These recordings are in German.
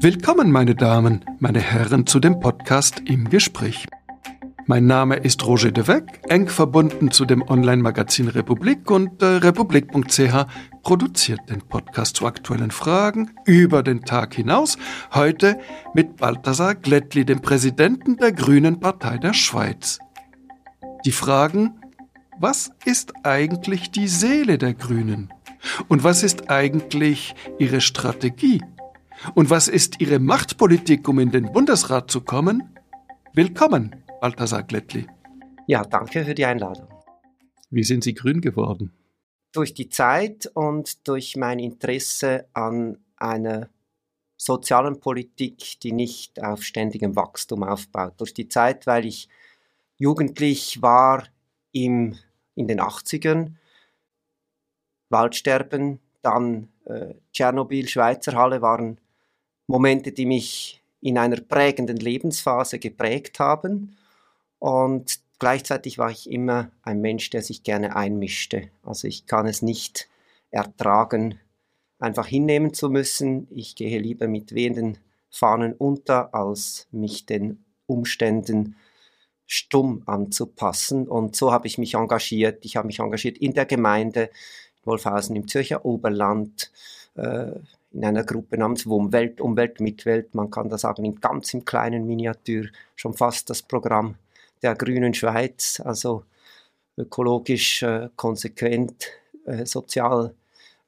Willkommen, meine Damen, meine Herren, zu dem Podcast im Gespräch. Mein Name ist Roger de Weck, eng verbunden zu dem Online-Magazin Republik und äh, republik.ch produziert den Podcast zu aktuellen Fragen über den Tag hinaus, heute mit Balthasar Glättli, dem Präsidenten der Grünen Partei der Schweiz. Die Fragen, was ist eigentlich die Seele der Grünen? Und was ist eigentlich ihre Strategie? Und was ist Ihre Machtpolitik, um in den Bundesrat zu kommen? Willkommen, Balthasar Glättli. Ja, danke für die Einladung. Wie sind Sie grün geworden? Durch die Zeit und durch mein Interesse an einer sozialen Politik, die nicht auf ständigem Wachstum aufbaut. Durch die Zeit, weil ich jugendlich war im, in den 80ern, Waldsterben, dann äh, Tschernobyl, Schweizer Halle waren Momente, die mich in einer prägenden Lebensphase geprägt haben. Und gleichzeitig war ich immer ein Mensch, der sich gerne einmischte. Also ich kann es nicht ertragen, einfach hinnehmen zu müssen. Ich gehe lieber mit wehenden Fahnen unter, als mich den Umständen stumm anzupassen. Und so habe ich mich engagiert. Ich habe mich engagiert in der Gemeinde Wolfhausen im Zürcher Oberland, äh, in einer Gruppe namens Umwelt, Umwelt, Mitwelt. Man kann da sagen, in ganz im kleinen Miniatur schon fast das Programm der Grünen Schweiz, also ökologisch äh, konsequent, äh, sozial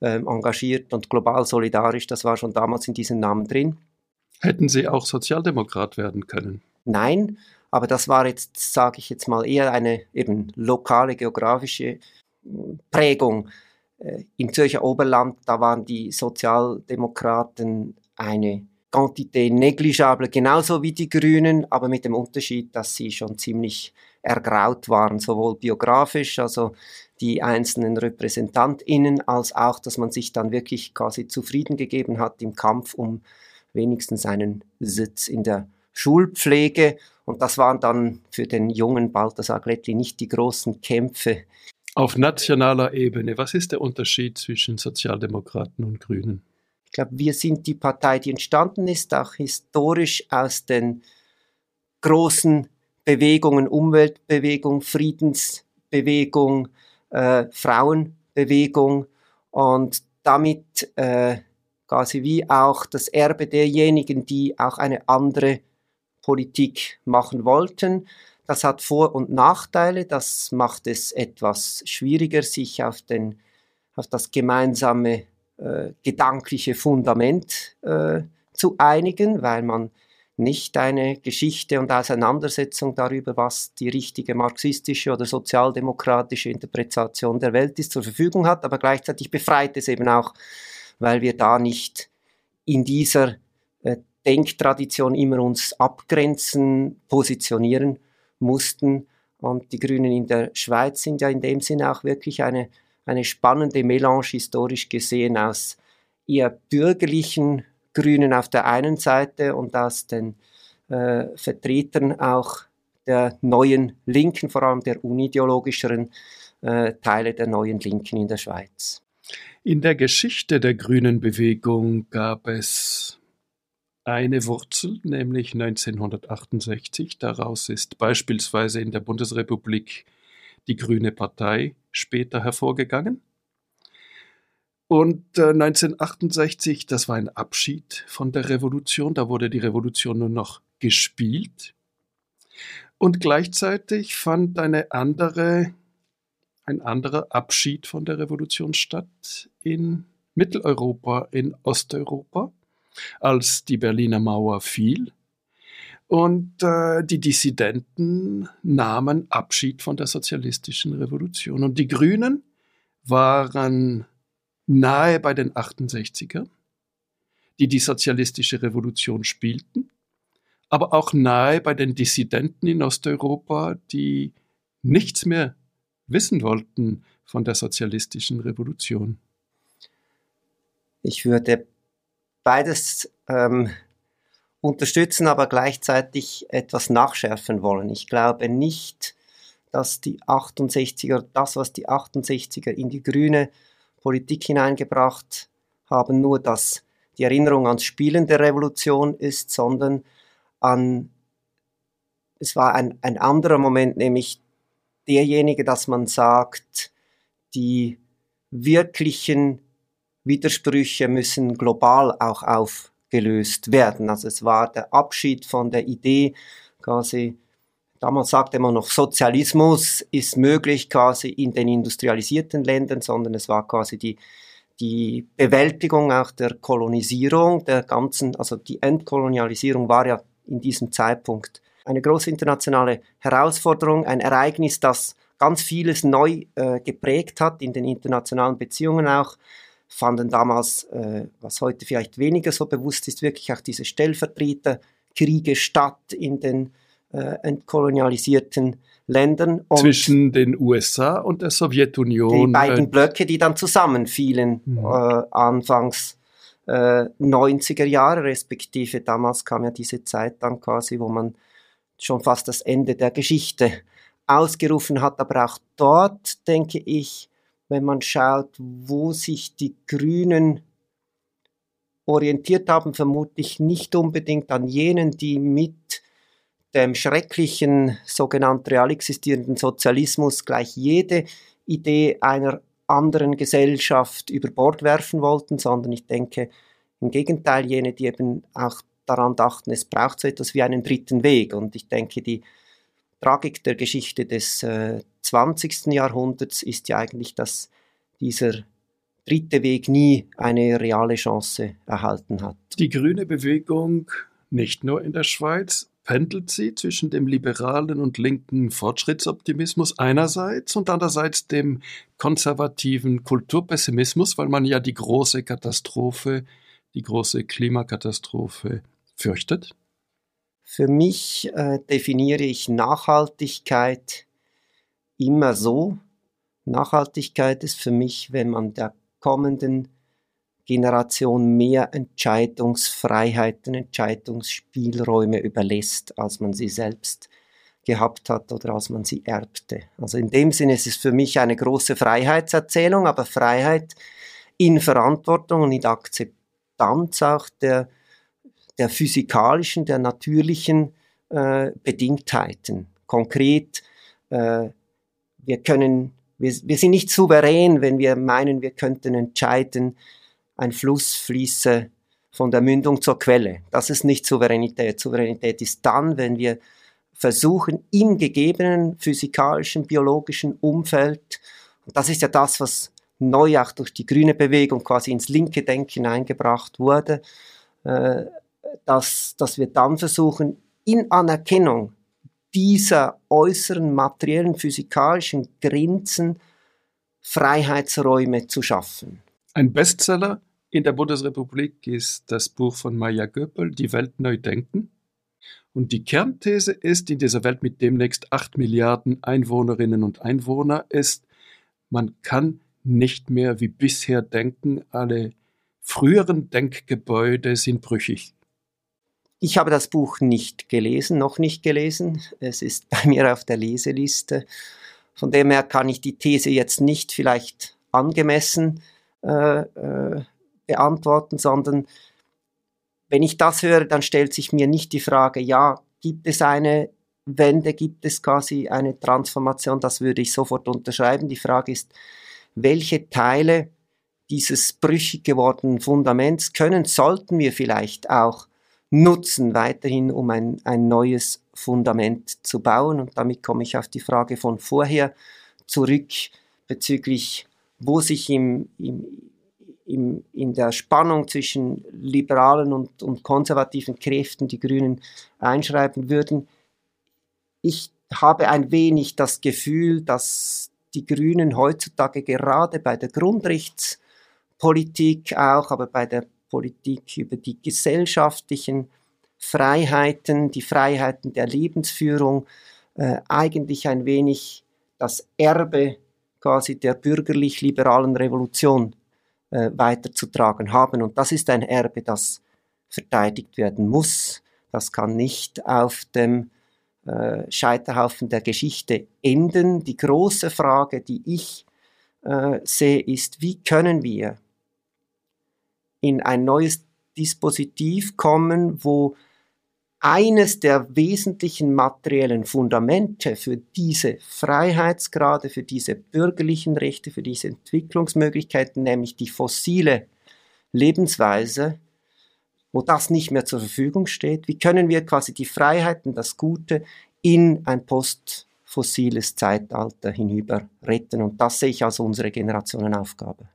äh, engagiert und global solidarisch. Das war schon damals in diesem Namen drin. Hätten Sie auch Sozialdemokrat werden können? Nein, aber das war jetzt, sage ich jetzt mal, eher eine eben lokale geografische äh, Prägung im Zürcher Oberland, da waren die Sozialdemokraten eine Quantité negligible, genauso wie die Grünen, aber mit dem Unterschied, dass sie schon ziemlich ergraut waren, sowohl biografisch, also die einzelnen RepräsentantInnen, als auch, dass man sich dann wirklich quasi zufrieden gegeben hat im Kampf um wenigstens einen Sitz in der Schulpflege. Und das waren dann für den jungen Balthasar Glättli nicht die großen Kämpfe, auf nationaler Ebene, was ist der Unterschied zwischen Sozialdemokraten und Grünen? Ich glaube, wir sind die Partei, die entstanden ist, auch historisch aus den großen Bewegungen, Umweltbewegung, Friedensbewegung, äh, Frauenbewegung und damit äh, quasi wie auch das Erbe derjenigen, die auch eine andere Politik machen wollten. Das hat Vor- und Nachteile, das macht es etwas schwieriger, sich auf, den, auf das gemeinsame äh, gedankliche Fundament äh, zu einigen, weil man nicht eine Geschichte und Auseinandersetzung darüber, was die richtige marxistische oder sozialdemokratische Interpretation der Welt ist, zur Verfügung hat, aber gleichzeitig befreit es eben auch, weil wir da nicht in dieser äh, Denktradition immer uns abgrenzen, positionieren mussten. Und die Grünen in der Schweiz sind ja in dem Sinne auch wirklich eine, eine spannende Melange historisch gesehen aus eher bürgerlichen Grünen auf der einen Seite und aus den äh, Vertretern auch der neuen Linken, vor allem der unideologischeren äh, Teile der neuen Linken in der Schweiz. In der Geschichte der grünen Bewegung gab es eine Wurzel, nämlich 1968. Daraus ist beispielsweise in der Bundesrepublik die Grüne Partei später hervorgegangen. Und äh, 1968, das war ein Abschied von der Revolution, da wurde die Revolution nur noch gespielt. Und gleichzeitig fand eine andere, ein anderer Abschied von der Revolution statt in Mitteleuropa, in Osteuropa als die Berliner Mauer fiel. Und äh, die Dissidenten nahmen Abschied von der sozialistischen Revolution. Und die Grünen waren nahe bei den 68ern, die die sozialistische Revolution spielten, aber auch nahe bei den Dissidenten in Osteuropa, die nichts mehr wissen wollten von der sozialistischen Revolution. Ich würde beides ähm, unterstützen, aber gleichzeitig etwas nachschärfen wollen. Ich glaube nicht, dass die 68er, das, was die 68er in die grüne Politik hineingebracht haben, nur das die Erinnerung ans Spielen der Revolution ist, sondern an, es war ein, ein anderer Moment, nämlich derjenige, dass man sagt, die wirklichen Widersprüche müssen global auch aufgelöst werden. Also es war der Abschied von der Idee, quasi, damals sagte man noch, Sozialismus ist möglich quasi in den industrialisierten Ländern, sondern es war quasi die, die Bewältigung auch der Kolonisierung, der ganzen, also die Entkolonialisierung war ja in diesem Zeitpunkt eine große internationale Herausforderung, ein Ereignis, das ganz vieles neu äh, geprägt hat, in den internationalen Beziehungen auch, fanden damals, äh, was heute vielleicht weniger so bewusst ist, wirklich auch diese Stellvertreterkriege statt in den äh, entkolonialisierten Ländern. Und Zwischen den USA und der Sowjetunion. Die beiden äh, Blöcke, die dann zusammenfielen, mhm. äh, anfangs äh, 90er Jahre, respektive damals kam ja diese Zeit dann quasi, wo man schon fast das Ende der Geschichte ausgerufen hat. Aber auch dort denke ich, wenn man schaut, wo sich die Grünen orientiert haben, vermutlich nicht unbedingt an jenen, die mit dem schrecklichen, sogenannt real existierenden Sozialismus gleich jede Idee einer anderen Gesellschaft über Bord werfen wollten, sondern ich denke im Gegenteil jene, die eben auch daran dachten, es braucht so etwas wie einen dritten Weg. Und ich denke, die Tragik der Geschichte des äh, 20. Jahrhunderts ist ja eigentlich, dass dieser dritte Weg nie eine reale Chance erhalten hat. Die grüne Bewegung, nicht nur in der Schweiz, pendelt sie zwischen dem liberalen und linken Fortschrittsoptimismus einerseits und andererseits dem konservativen Kulturpessimismus, weil man ja die große Katastrophe, die große Klimakatastrophe fürchtet? Für mich äh, definiere ich Nachhaltigkeit immer so. Nachhaltigkeit ist für mich, wenn man der kommenden Generation mehr Entscheidungsfreiheiten, Entscheidungsspielräume überlässt, als man sie selbst gehabt hat oder als man sie erbte. Also in dem Sinne ist es für mich eine große Freiheitserzählung, aber Freiheit in Verantwortung und in Akzeptanz auch der der physikalischen, der natürlichen äh, Bedingtheiten. Konkret, äh, wir können, wir, wir sind nicht souverän, wenn wir meinen, wir könnten entscheiden, ein Fluss fließe von der Mündung zur Quelle. Das ist nicht Souveränität. Souveränität ist dann, wenn wir versuchen, im gegebenen physikalischen, biologischen Umfeld, und das ist ja das, was neu auch durch die grüne Bewegung quasi ins linke Denken eingebracht wurde, äh, dass, dass wir dann versuchen, in Anerkennung dieser äußeren materiellen, physikalischen Grenzen Freiheitsräume zu schaffen. Ein Bestseller in der Bundesrepublik ist das Buch von Maya Göppel, Die Welt neu denken. Und die Kernthese ist, in dieser Welt mit demnächst acht Milliarden Einwohnerinnen und Einwohner ist, man kann nicht mehr wie bisher denken, alle früheren Denkgebäude sind brüchig. Ich habe das Buch nicht gelesen, noch nicht gelesen. Es ist bei mir auf der Leseliste. Von dem her kann ich die These jetzt nicht vielleicht angemessen äh, äh, beantworten, sondern wenn ich das höre, dann stellt sich mir nicht die Frage, ja, gibt es eine Wende, gibt es quasi eine Transformation, das würde ich sofort unterschreiben. Die Frage ist, welche Teile dieses brüchig gewordenen Fundaments können, sollten wir vielleicht auch nutzen, weiterhin, um ein, ein neues Fundament zu bauen. Und damit komme ich auf die Frage von vorher zurück bezüglich, wo sich im, im, im, in der Spannung zwischen liberalen und, und konservativen Kräften die Grünen einschreiben würden. Ich habe ein wenig das Gefühl, dass die Grünen heutzutage gerade bei der Grundrechtspolitik auch, aber bei der Politik, über die gesellschaftlichen Freiheiten, die Freiheiten der Lebensführung, äh, eigentlich ein wenig das Erbe quasi der bürgerlich-liberalen Revolution äh, weiterzutragen haben. Und das ist ein Erbe, das verteidigt werden muss. Das kann nicht auf dem äh, Scheiterhaufen der Geschichte enden. Die große Frage, die ich äh, sehe, ist, wie können wir in ein neues Dispositiv kommen, wo eines der wesentlichen materiellen Fundamente für diese Freiheitsgrade, für diese bürgerlichen Rechte, für diese Entwicklungsmöglichkeiten, nämlich die fossile Lebensweise, wo das nicht mehr zur Verfügung steht? Wie können wir quasi die Freiheiten, das Gute in ein postfossiles Zeitalter hinüber retten? Und das sehe ich als unsere Generationenaufgabe.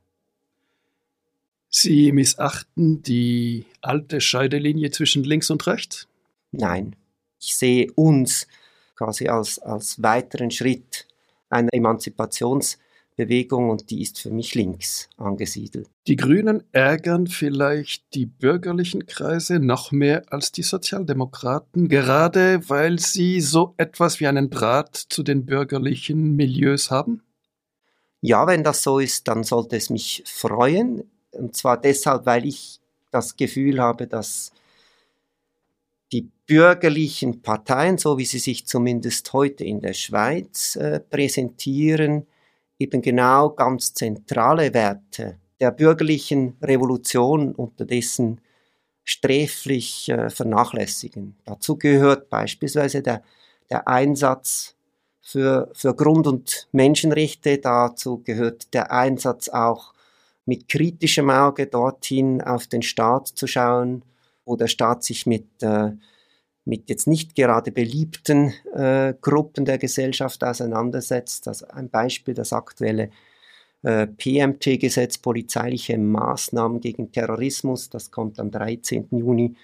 Sie missachten die alte Scheidelinie zwischen links und rechts? Nein, ich sehe uns quasi als, als weiteren Schritt einer Emanzipationsbewegung und die ist für mich links angesiedelt. Die Grünen ärgern vielleicht die bürgerlichen Kreise noch mehr als die Sozialdemokraten, gerade weil sie so etwas wie einen Draht zu den bürgerlichen Milieus haben? Ja, wenn das so ist, dann sollte es mich freuen. Und zwar deshalb, weil ich das Gefühl habe, dass die bürgerlichen Parteien, so wie sie sich zumindest heute in der Schweiz äh, präsentieren, eben genau ganz zentrale Werte der bürgerlichen Revolution unterdessen sträflich äh, vernachlässigen. Dazu gehört beispielsweise der, der Einsatz für, für Grund- und Menschenrechte, dazu gehört der Einsatz auch mit kritischem Auge dorthin auf den Staat zu schauen, wo der Staat sich mit, äh, mit jetzt nicht gerade beliebten äh, Gruppen der Gesellschaft auseinandersetzt. Also ein Beispiel, das aktuelle äh, PMT-Gesetz, polizeiliche Maßnahmen gegen Terrorismus, das kommt am 13. Juni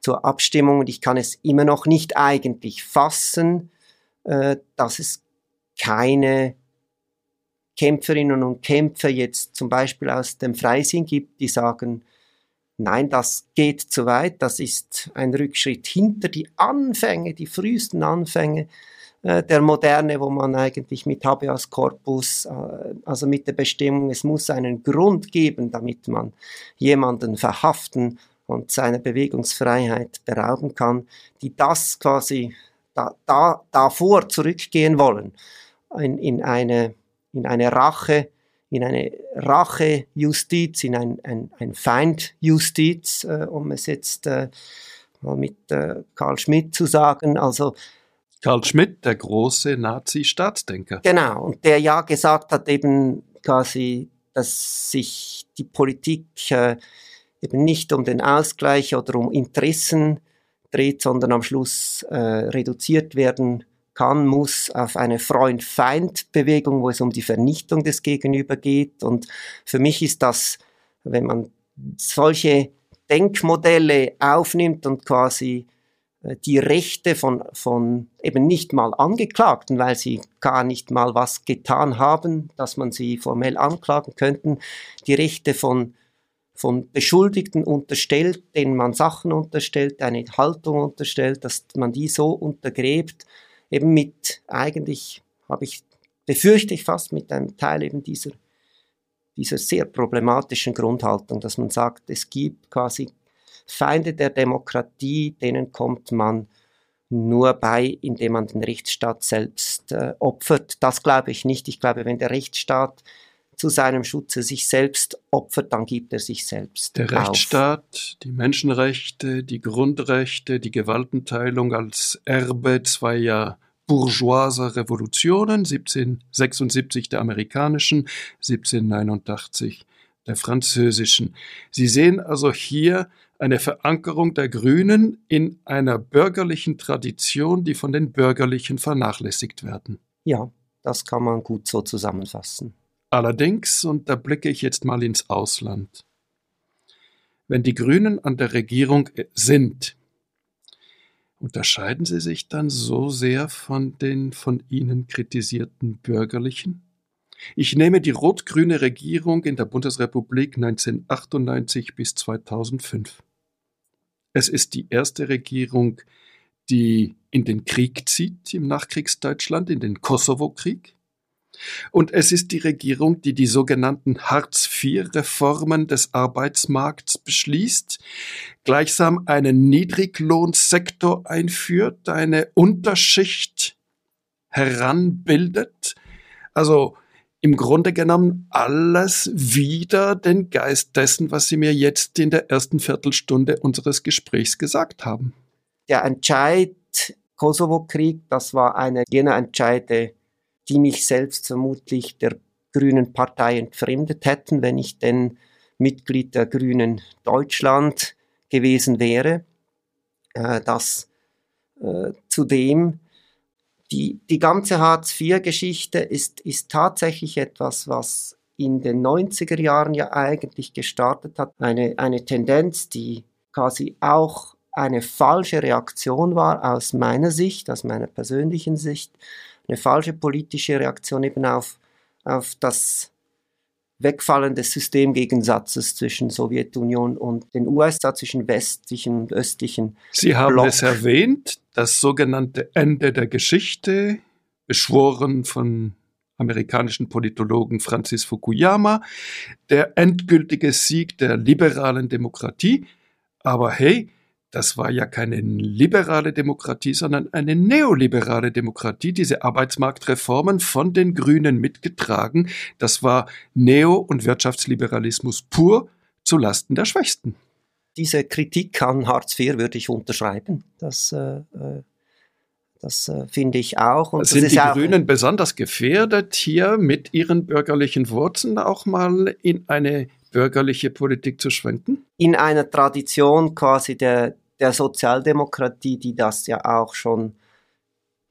zur Abstimmung und ich kann es immer noch nicht eigentlich fassen, äh, dass es keine Kämpferinnen und Kämpfer jetzt zum Beispiel aus dem Freisinn gibt, die sagen, Nein, das geht zu weit. Das ist ein Rückschritt hinter die Anfänge, die frühesten Anfänge äh, der Moderne, wo man eigentlich mit Habeas Corpus, äh, also mit der Bestimmung, es muss einen Grund geben, damit man jemanden verhaften und seiner Bewegungsfreiheit berauben kann, die das quasi da, da, davor zurückgehen wollen in, in, eine, in eine Rache, in eine Rachejustiz, in ein, ein, ein Feindjustiz, äh, um es jetzt äh, mal mit äh, Karl Schmidt zu sagen. Also Karl Schmidt, der große Nazi-Staatsdenker. Genau, und der ja gesagt hat eben quasi, dass sich die Politik äh, eben nicht um den Ausgleich oder um Interessen dreht, sondern am Schluss äh, reduziert werden kann, muss auf eine Freund-Feind-Bewegung, wo es um die Vernichtung des Gegenüber geht. Und für mich ist das, wenn man solche Denkmodelle aufnimmt und quasi äh, die Rechte von, von eben nicht mal Angeklagten, weil sie gar nicht mal was getan haben, dass man sie formell anklagen könnten, die Rechte von, von Beschuldigten unterstellt, denen man Sachen unterstellt, eine Haltung unterstellt, dass man die so untergräbt, eben mit, eigentlich habe ich, befürchte ich fast mit einem Teil eben dieser, dieser sehr problematischen Grundhaltung, dass man sagt, es gibt quasi Feinde der Demokratie, denen kommt man nur bei, indem man den Rechtsstaat selbst äh, opfert. Das glaube ich nicht. Ich glaube, wenn der Rechtsstaat zu seinem Schutze sich selbst opfert, dann gibt er sich selbst. Der Rechtsstaat, die Menschenrechte, die Grundrechte, die Gewaltenteilung als Erbe zweier bourgeoiser Revolutionen, 1776 der amerikanischen, 1789 der französischen. Sie sehen also hier eine Verankerung der Grünen in einer bürgerlichen Tradition, die von den Bürgerlichen vernachlässigt werden. Ja, das kann man gut so zusammenfassen. Allerdings, und da blicke ich jetzt mal ins Ausland, wenn die Grünen an der Regierung sind, unterscheiden sie sich dann so sehr von den von ihnen kritisierten Bürgerlichen? Ich nehme die rot-grüne Regierung in der Bundesrepublik 1998 bis 2005. Es ist die erste Regierung, die in den Krieg zieht im Nachkriegsdeutschland, in den Kosovo-Krieg. Und es ist die Regierung, die die sogenannten Hartz-IV-Reformen des Arbeitsmarkts beschließt, gleichsam einen Niedriglohnsektor einführt, eine Unterschicht heranbildet. Also im Grunde genommen alles wieder den Geist dessen, was Sie mir jetzt in der ersten Viertelstunde unseres Gesprächs gesagt haben. Der Entscheid Kosovo-Krieg, das war eine jener Entscheide, die mich selbst vermutlich der Grünen Partei entfremdet hätten, wenn ich denn Mitglied der Grünen Deutschland gewesen wäre. Äh, dass äh, zudem die, die ganze Hartz-IV-Geschichte ist, ist tatsächlich etwas, was in den 90er Jahren ja eigentlich gestartet hat. Eine, eine Tendenz, die quasi auch eine falsche Reaktion war aus meiner Sicht, aus meiner persönlichen Sicht, eine falsche politische Reaktion eben auf, auf das Wegfallen des Systemgegensatzes zwischen Sowjetunion und den USA, zwischen westlichen und östlichen. Sie haben Block. es erwähnt, das sogenannte Ende der Geschichte, beschworen von amerikanischen Politologen Francis Fukuyama, der endgültige Sieg der liberalen Demokratie. Aber hey, das war ja keine liberale Demokratie, sondern eine neoliberale Demokratie, diese Arbeitsmarktreformen von den Grünen mitgetragen. Das war Neo- und Wirtschaftsliberalismus pur zu Lasten der Schwächsten. Diese Kritik an Hartz IV würde ich unterschreiben. Das, äh, äh das äh, finde ich auch. Und Sind die Grünen besonders gefährdet, hier mit ihren bürgerlichen Wurzeln auch mal in eine bürgerliche Politik zu schwenken? In einer Tradition quasi der, der Sozialdemokratie, die das ja auch schon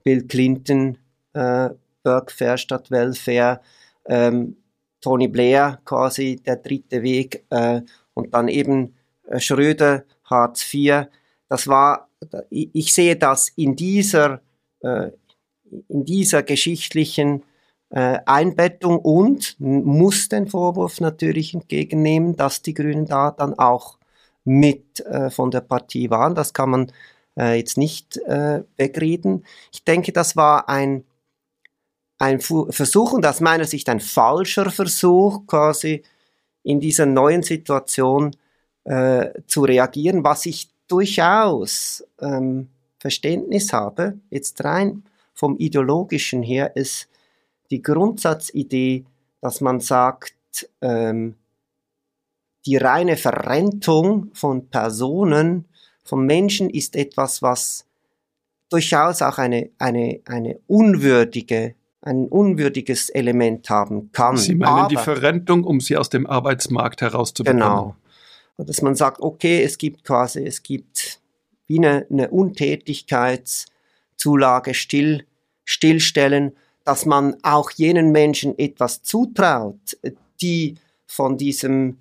Bill Clinton, äh, Workfare statt Welfare, ähm, Tony Blair quasi der dritte Weg äh, und dann eben äh, Schröder, Hartz IV. Das war, ich sehe das in dieser, äh, in dieser geschichtlichen äh, Einbettung und muss den Vorwurf natürlich entgegennehmen, dass die Grünen da dann auch mit äh, von der Partie waren. Das kann man äh, jetzt nicht äh, wegreden. Ich denke, das war ein, ein Versuch und aus meiner Sicht ein falscher Versuch, quasi in dieser neuen Situation äh, zu reagieren, was ich durchaus ähm, Verständnis habe, jetzt rein vom ideologischen her, ist die Grundsatzidee, dass man sagt, ähm, die reine Verrentung von Personen, von Menschen ist etwas, was durchaus auch eine, eine, eine unwürdige, ein unwürdiges Element haben kann. Sie meinen Aber, die Verrentung, um sie aus dem Arbeitsmarkt herauszubekommen. Genau. Dass man sagt, okay, es gibt quasi, es gibt wie eine, eine Untätigkeitszulage still, stillstellen, dass man auch jenen Menschen etwas zutraut, die von diesem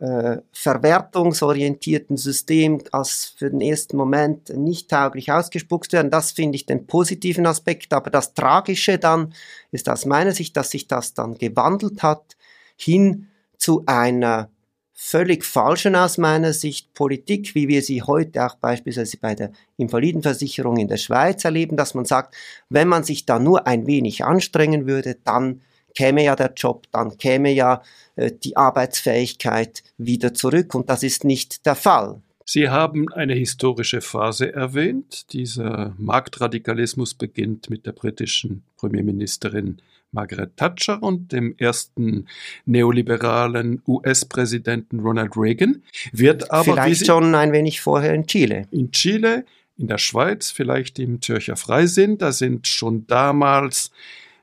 äh, verwertungsorientierten System als für den ersten Moment nicht tauglich ausgespuckt werden. Das finde ich den positiven Aspekt. Aber das Tragische dann ist aus meiner Sicht, dass sich das dann gewandelt hat hin zu einer völlig falschen aus meiner Sicht Politik, wie wir sie heute auch beispielsweise bei der Invalidenversicherung in der Schweiz erleben, dass man sagt, wenn man sich da nur ein wenig anstrengen würde, dann käme ja der Job, dann käme ja äh, die Arbeitsfähigkeit wieder zurück und das ist nicht der Fall. Sie haben eine historische Phase erwähnt. Dieser Marktradikalismus beginnt mit der britischen Premierministerin Margaret Thatcher und dem ersten neoliberalen US-Präsidenten Ronald Reagan, wird aber vielleicht schon ein wenig vorher in Chile. In Chile, in der Schweiz, vielleicht im Zürcher Freisinn, da sind schon damals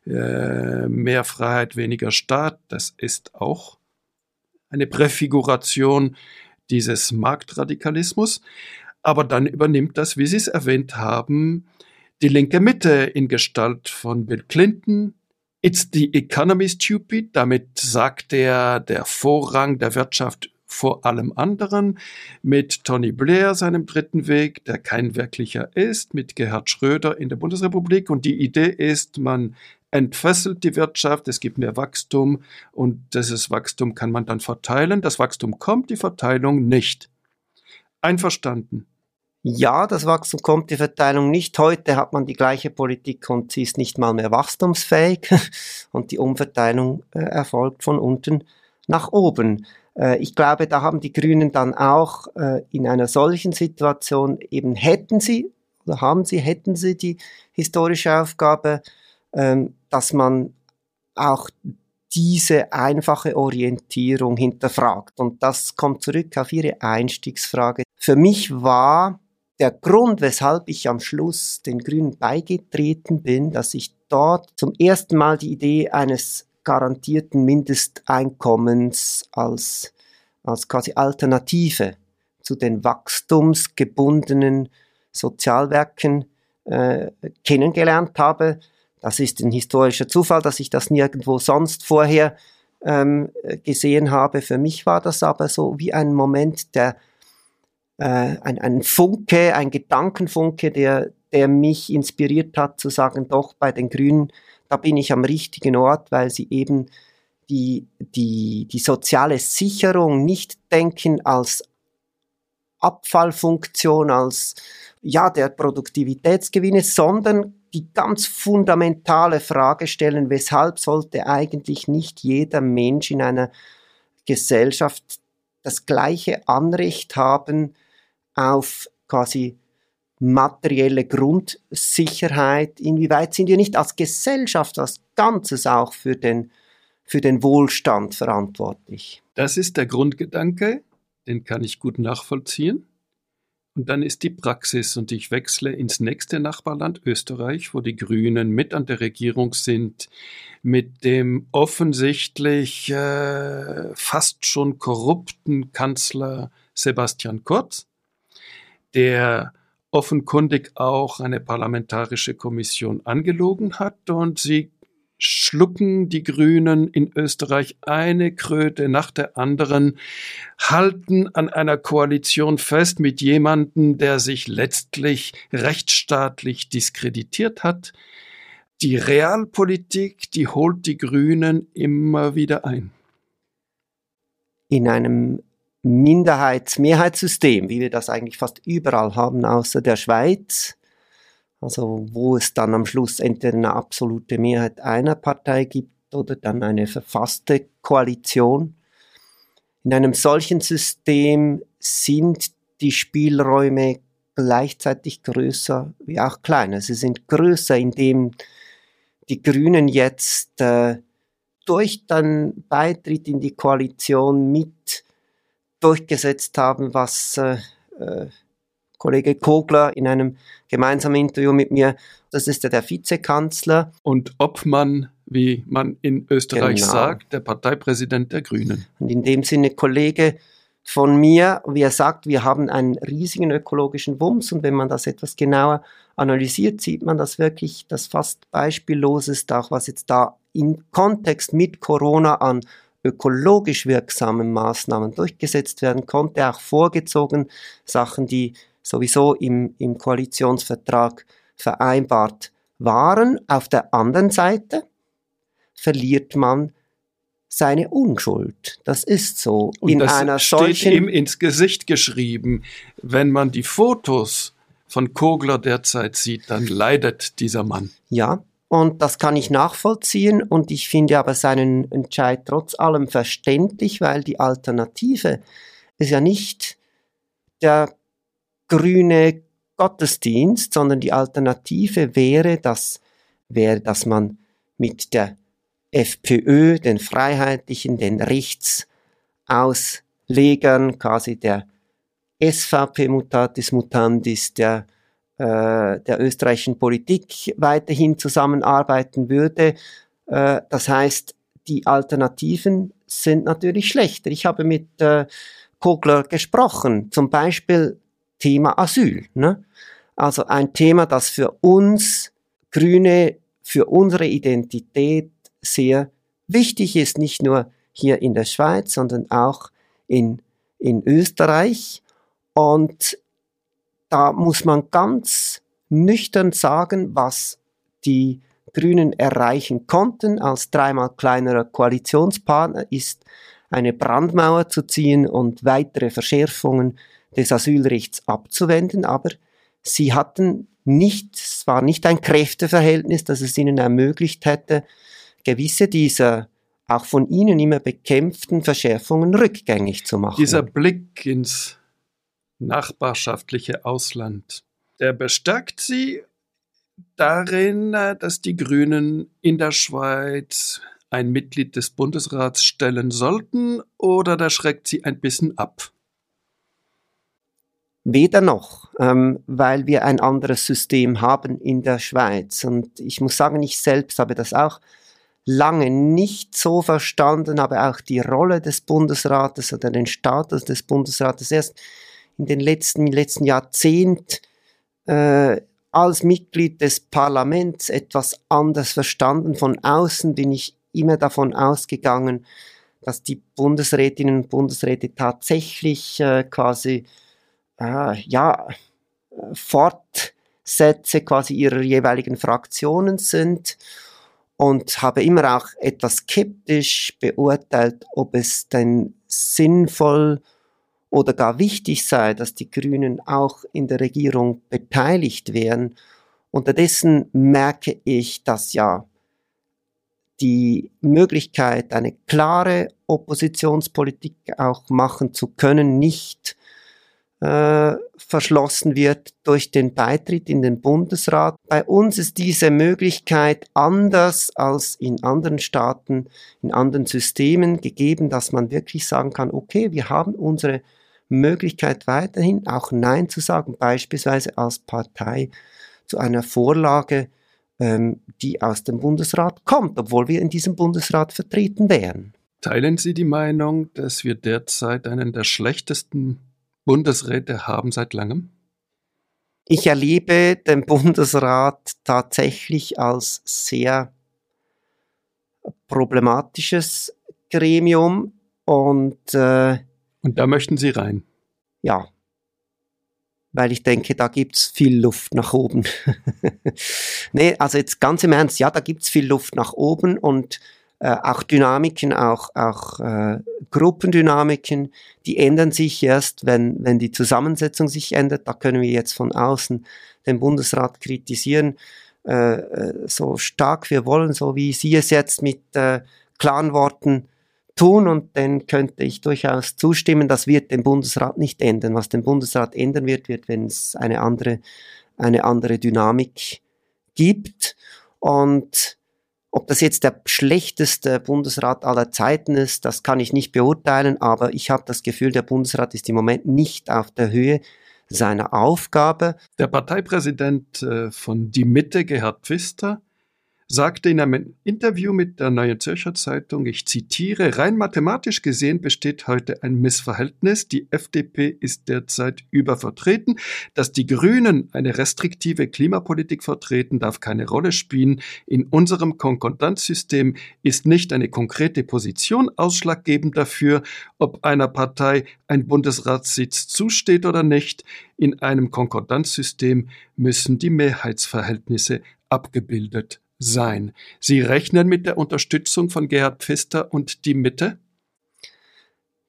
äh, mehr Freiheit, weniger Staat. Das ist auch eine Präfiguration dieses Marktradikalismus. Aber dann übernimmt das, wie Sie es erwähnt haben, die linke Mitte in Gestalt von Bill Clinton. It's the economy stupid. Damit sagt er, der Vorrang der Wirtschaft vor allem anderen, mit Tony Blair, seinem dritten Weg, der kein wirklicher ist, mit Gerhard Schröder in der Bundesrepublik. Und die Idee ist, man entfesselt die Wirtschaft, es gibt mehr Wachstum und dieses Wachstum kann man dann verteilen. Das Wachstum kommt, die Verteilung nicht. Einverstanden. Ja, das Wachstum kommt, die Verteilung nicht. Heute hat man die gleiche Politik und sie ist nicht mal mehr wachstumsfähig und die Umverteilung äh, erfolgt von unten nach oben. Äh, ich glaube, da haben die Grünen dann auch äh, in einer solchen Situation eben hätten sie oder haben sie, hätten sie die historische Aufgabe, dass man auch diese einfache Orientierung hinterfragt. Und das kommt zurück auf Ihre Einstiegsfrage. Für mich war der Grund, weshalb ich am Schluss den Grünen beigetreten bin, dass ich dort zum ersten Mal die Idee eines garantierten Mindesteinkommens als, als quasi Alternative zu den wachstumsgebundenen Sozialwerken äh, kennengelernt habe. Das ist ein historischer Zufall, dass ich das nirgendwo sonst vorher ähm, gesehen habe. Für mich war das aber so wie ein Moment der äh, ein, ein Funke, ein Gedankenfunke, der, der mich inspiriert hat zu sagen, doch bei den Grünen, da bin ich am richtigen Ort, weil sie eben die, die, die soziale Sicherung nicht denken als Abfallfunktion, als ja, der Produktivitätsgewinne, sondern die ganz fundamentale Frage stellen, weshalb sollte eigentlich nicht jeder Mensch in einer Gesellschaft das gleiche Anrecht haben, auf quasi materielle Grundsicherheit, inwieweit sind wir nicht als Gesellschaft, als Ganzes auch für den, für den Wohlstand verantwortlich? Das ist der Grundgedanke, den kann ich gut nachvollziehen. Und dann ist die Praxis und ich wechsle ins nächste Nachbarland Österreich, wo die Grünen mit an der Regierung sind, mit dem offensichtlich äh, fast schon korrupten Kanzler Sebastian Kurz der offenkundig auch eine parlamentarische Kommission angelogen hat und sie schlucken die Grünen in Österreich eine Kröte nach der anderen, halten an einer Koalition fest mit jemandem, der sich letztlich rechtsstaatlich diskreditiert hat. Die Realpolitik, die holt die Grünen immer wieder ein. In einem Minderheits-Mehrheitssystem, wie wir das eigentlich fast überall haben, außer der Schweiz. Also wo es dann am Schluss entweder eine absolute Mehrheit einer Partei gibt oder dann eine verfasste Koalition. In einem solchen System sind die Spielräume gleichzeitig größer wie auch kleiner. Sie sind größer, indem die Grünen jetzt äh, durch den Beitritt in die Koalition mit durchgesetzt haben, was äh, äh, Kollege Kogler in einem gemeinsamen Interview mit mir, das ist ja der Vizekanzler. Und Obmann, wie man in Österreich genau. sagt, der Parteipräsident der Grünen. Und in dem Sinne Kollege von mir, wie er sagt, wir haben einen riesigen ökologischen Wumms und wenn man das etwas genauer analysiert, sieht man das wirklich, das fast beispiellos ist, auch was jetzt da im Kontext mit Corona an ökologisch wirksamen Maßnahmen durchgesetzt werden konnte, auch vorgezogen, Sachen, die sowieso im, im Koalitionsvertrag vereinbart waren. Auf der anderen Seite verliert man seine Unschuld. Das ist so. Und in das einer steht solchen ihm ins Gesicht geschrieben. Wenn man die Fotos von Kogler derzeit sieht, dann leidet dieser Mann. Ja, und das kann ich nachvollziehen und ich finde aber seinen Entscheid trotz allem verständlich, weil die Alternative ist ja nicht der grüne Gottesdienst, sondern die Alternative wäre, dass, wäre, dass man mit der FPÖ, den Freiheitlichen, den Rechtsauslegern, quasi der SVP Mutatis Mutandis, der äh, der österreichischen Politik weiterhin zusammenarbeiten würde. Äh, das heißt, die Alternativen sind natürlich schlechter. Ich habe mit äh, Kogler gesprochen, zum Beispiel Thema Asyl. Ne? Also ein Thema, das für uns Grüne, für unsere Identität sehr wichtig ist, nicht nur hier in der Schweiz, sondern auch in, in Österreich. Und da muss man ganz nüchtern sagen, was die Grünen erreichen konnten. Als dreimal kleinerer Koalitionspartner ist eine Brandmauer zu ziehen und weitere Verschärfungen des Asylrechts abzuwenden, aber sie hatten nicht, es war nicht ein Kräfteverhältnis, das es ihnen ermöglicht hätte, gewisse dieser auch von ihnen immer bekämpften Verschärfungen rückgängig zu machen. Dieser Blick ins nachbarschaftliche Ausland. Der bestärkt sie darin, dass die Grünen in der Schweiz ein Mitglied des Bundesrats stellen sollten oder da schreckt sie ein bisschen ab? Weder noch, ähm, weil wir ein anderes System haben in der Schweiz. Und ich muss sagen, ich selbst habe das auch lange nicht so verstanden, aber auch die Rolle des Bundesrates oder den Status des Bundesrates erst in den letzten, letzten Jahrzehnt äh, als Mitglied des Parlaments etwas anders verstanden. Von außen bin ich immer davon ausgegangen, dass die Bundesrätinnen und Bundesräte tatsächlich äh, quasi äh, ja, Fortsätze quasi ihrer jeweiligen Fraktionen sind und habe immer auch etwas skeptisch beurteilt, ob es denn sinnvoll oder gar wichtig sei, dass die Grünen auch in der Regierung beteiligt wären. Unterdessen merke ich, dass ja die Möglichkeit, eine klare Oppositionspolitik auch machen zu können, nicht äh, verschlossen wird durch den Beitritt in den Bundesrat. Bei uns ist diese Möglichkeit anders als in anderen Staaten, in anderen Systemen gegeben, dass man wirklich sagen kann, okay, wir haben unsere Möglichkeit weiterhin auch Nein zu sagen, beispielsweise als Partei zu einer Vorlage, ähm, die aus dem Bundesrat kommt, obwohl wir in diesem Bundesrat vertreten wären. Teilen Sie die Meinung, dass wir derzeit einen der schlechtesten Bundesräte haben seit langem? Ich erlebe den Bundesrat tatsächlich als sehr problematisches Gremium und äh, und da möchten Sie rein? Ja, weil ich denke, da gibt's viel Luft nach oben. nee, also jetzt ganz im Ernst, ja, da gibt's viel Luft nach oben und äh, auch Dynamiken, auch, auch äh, Gruppendynamiken, die ändern sich erst, wenn, wenn die Zusammensetzung sich ändert. Da können wir jetzt von außen den Bundesrat kritisieren, äh, äh so stark wir wollen, so wie Sie es jetzt mit äh, klaren Worten tun und dann könnte ich durchaus zustimmen, das wird den Bundesrat nicht ändern. Was den Bundesrat ändern wird, wird, wenn es eine andere, eine andere Dynamik gibt. Und ob das jetzt der schlechteste Bundesrat aller Zeiten ist, das kann ich nicht beurteilen, aber ich habe das Gefühl, der Bundesrat ist im Moment nicht auf der Höhe seiner Aufgabe. Der Parteipräsident äh, von Die Mitte, Gerhard Pfister, sagte in einem Interview mit der Neuen Zürcher Zeitung, ich zitiere, rein mathematisch gesehen besteht heute ein Missverhältnis. Die FDP ist derzeit übervertreten. Dass die Grünen eine restriktive Klimapolitik vertreten, darf keine Rolle spielen. In unserem Konkordanzsystem ist nicht eine konkrete Position ausschlaggebend dafür, ob einer Partei ein Bundesratssitz zusteht oder nicht. In einem Konkordanzsystem müssen die Mehrheitsverhältnisse abgebildet sein. Sie rechnen mit der Unterstützung von Gerhard Pfister und die Mitte?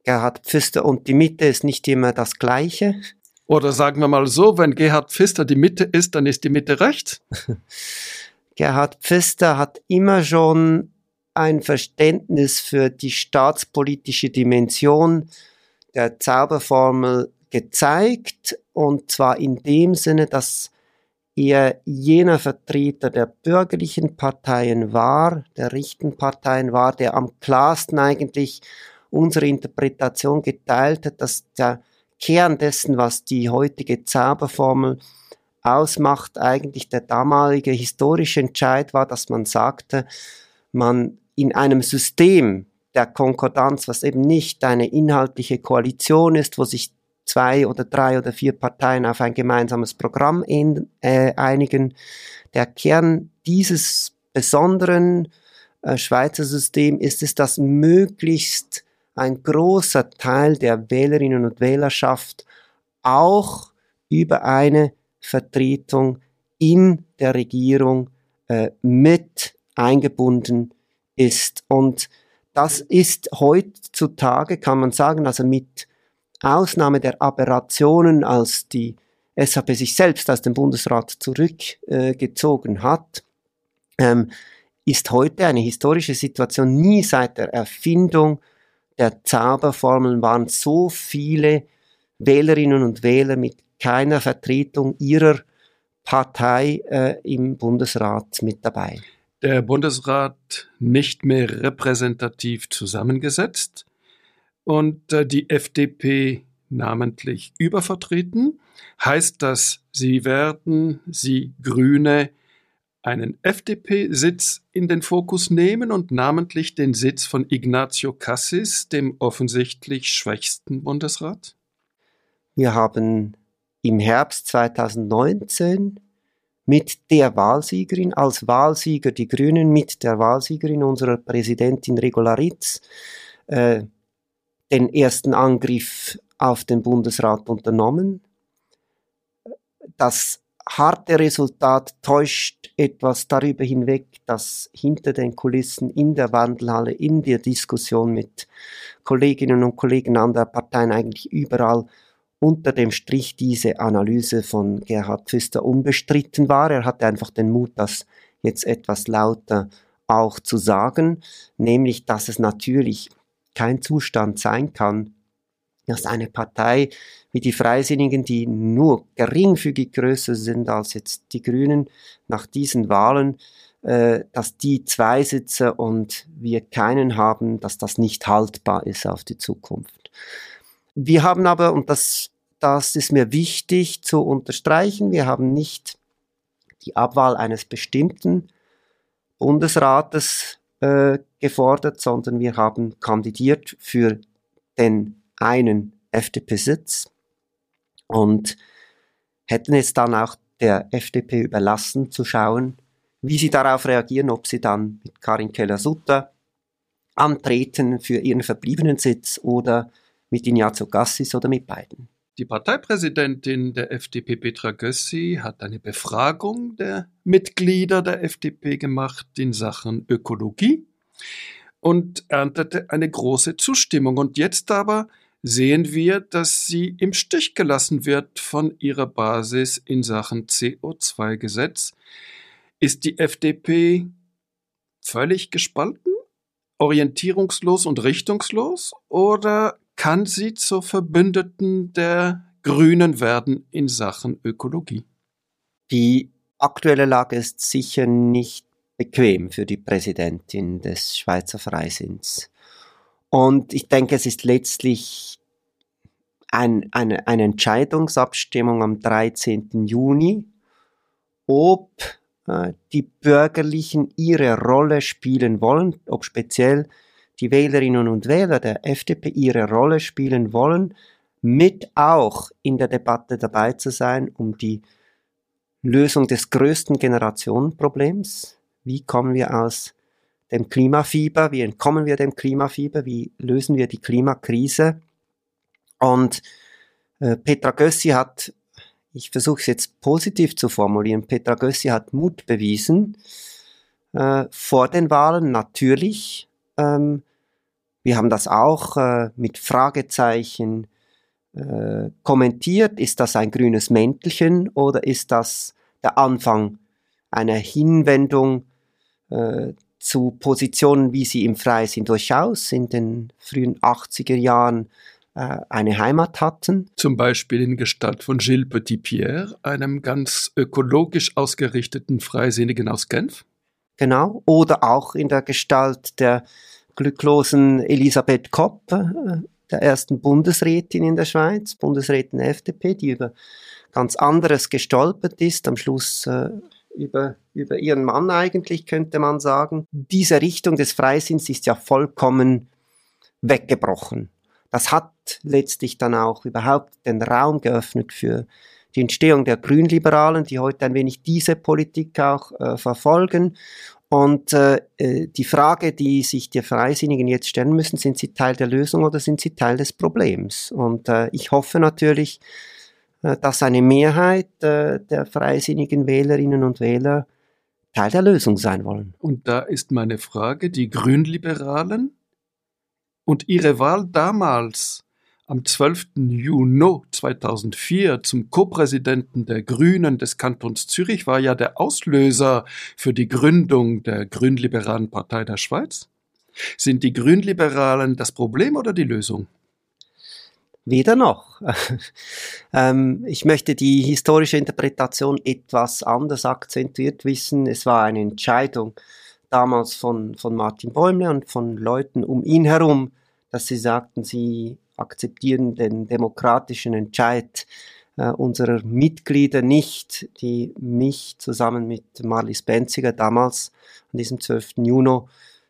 Gerhard Pfister und die Mitte ist nicht immer das Gleiche. Oder sagen wir mal so, wenn Gerhard Pfister die Mitte ist, dann ist die Mitte rechts? Gerhard Pfister hat immer schon ein Verständnis für die staatspolitische Dimension der Zauberformel gezeigt, und zwar in dem Sinne, dass er jener Vertreter der bürgerlichen Parteien war, der rechten Parteien war, der am klarsten eigentlich unsere Interpretation geteilt hat, dass der Kern dessen, was die heutige Zauberformel ausmacht, eigentlich der damalige historische Entscheid war, dass man sagte, man in einem System der Konkordanz, was eben nicht eine inhaltliche Koalition ist, wo sich zwei oder drei oder vier Parteien auf ein gemeinsames Programm in, äh, einigen. Der Kern dieses besonderen äh, Schweizer System ist es, dass möglichst ein großer Teil der Wählerinnen und Wählerschaft auch über eine Vertretung in der Regierung äh, mit eingebunden ist. Und das ist heutzutage, kann man sagen, also mit Ausnahme der Aberrationen, als die SAP sich selbst aus dem Bundesrat zurückgezogen äh, hat, ähm, ist heute eine historische Situation. Nie seit der Erfindung der Zauberformeln waren so viele Wählerinnen und Wähler mit keiner Vertretung ihrer Partei äh, im Bundesrat mit dabei. der Bundesrat nicht mehr repräsentativ zusammengesetzt und äh, die FDP namentlich übervertreten. Heißt das, Sie werden, Sie Grüne, einen FDP-Sitz in den Fokus nehmen und namentlich den Sitz von Ignacio Cassis, dem offensichtlich schwächsten Bundesrat? Wir haben im Herbst 2019 mit der Wahlsiegerin, als Wahlsieger die Grünen, mit der Wahlsiegerin unserer Präsidentin Regularitz, äh, den ersten Angriff auf den Bundesrat unternommen. Das harte Resultat täuscht etwas darüber hinweg, dass hinter den Kulissen in der Wandelhalle, in der Diskussion mit Kolleginnen und Kollegen anderer Parteien eigentlich überall unter dem Strich diese Analyse von Gerhard Pfister unbestritten war. Er hatte einfach den Mut, das jetzt etwas lauter auch zu sagen, nämlich, dass es natürlich kein Zustand sein kann, dass eine Partei wie die Freisinnigen, die nur geringfügig größer sind als jetzt die Grünen, nach diesen Wahlen, äh, dass die zwei Sitze und wir keinen haben, dass das nicht haltbar ist auf die Zukunft. Wir haben aber, und das, das ist mir wichtig zu unterstreichen, wir haben nicht die Abwahl eines bestimmten Bundesrates äh, gefordert, sondern wir haben kandidiert für den einen FDP-Sitz und hätten es dann auch der FDP überlassen zu schauen, wie sie darauf reagieren, ob sie dann mit Karin Keller-Sutter antreten für ihren verbliebenen Sitz oder mit Ignazio Gassis oder mit beiden. Die Parteipräsidentin der FDP, Petra Gössi, hat eine Befragung der Mitglieder der FDP gemacht in Sachen Ökologie und erntete eine große Zustimmung. Und jetzt aber sehen wir, dass sie im Stich gelassen wird von ihrer Basis in Sachen CO2-Gesetz. Ist die FDP völlig gespalten, orientierungslos und richtungslos oder kann sie zur Verbündeten der Grünen werden in Sachen Ökologie? Die aktuelle Lage ist sicher nicht bequem für die Präsidentin des Schweizer Freisinns. Und ich denke, es ist letztlich ein, eine, eine Entscheidungsabstimmung am 13. Juni, ob äh, die Bürgerlichen ihre Rolle spielen wollen, ob speziell die Wählerinnen und Wähler der FDP ihre Rolle spielen wollen, mit auch in der Debatte dabei zu sein, um die Lösung des größten Generationenproblems. Wie kommen wir aus dem Klimafieber, wie entkommen wir dem Klimafieber, wie lösen wir die Klimakrise. Und äh, Petra Gössi hat, ich versuche es jetzt positiv zu formulieren, Petra Gössi hat Mut bewiesen äh, vor den Wahlen, natürlich. Ähm, wir haben das auch äh, mit Fragezeichen äh, kommentiert. Ist das ein grünes Mäntelchen oder ist das der Anfang einer Hinwendung äh, zu Positionen, wie sie im Freisinn durchaus in den frühen 80er Jahren äh, eine Heimat hatten. Zum Beispiel in Gestalt von Gilles Petitpierre, einem ganz ökologisch ausgerichteten Freisinnigen aus Genf. Genau, oder auch in der Gestalt der glücklosen Elisabeth Kopp, äh, der ersten Bundesrätin in der Schweiz, Bundesrätin FDP, die über ganz anderes gestolpert ist, am Schluss äh, über, über ihren Mann eigentlich, könnte man sagen. Diese Richtung des Freisinns ist ja vollkommen weggebrochen. Das hat letztlich dann auch überhaupt den Raum geöffnet für die Entstehung der Grünliberalen, die heute ein wenig diese Politik auch äh, verfolgen. Und äh, äh die Frage, die sich die Freisinnigen jetzt stellen müssen, sind sie Teil der Lösung oder sind sie Teil des Problems? Und äh, ich hoffe natürlich, äh, dass eine Mehrheit äh, der freisinnigen Wählerinnen und Wähler Teil der Lösung sein wollen. Und da ist meine Frage, die Grünliberalen und ihre Wahl damals am 12. Juni 2004 zum Co-Präsidenten der Grünen des Kantons Zürich war ja der Auslöser für die Gründung der Grünliberalen Partei der Schweiz. Sind die Grünliberalen das Problem oder die Lösung? Weder noch. ähm, ich möchte die historische Interpretation etwas anders akzentuiert wissen. Es war eine Entscheidung damals von, von Martin Bäumle und von Leuten um ihn herum, dass sie sagten, sie akzeptieren den demokratischen Entscheid äh, unserer Mitglieder nicht, die mich zusammen mit Marlies Benziger damals an diesem 12. Juni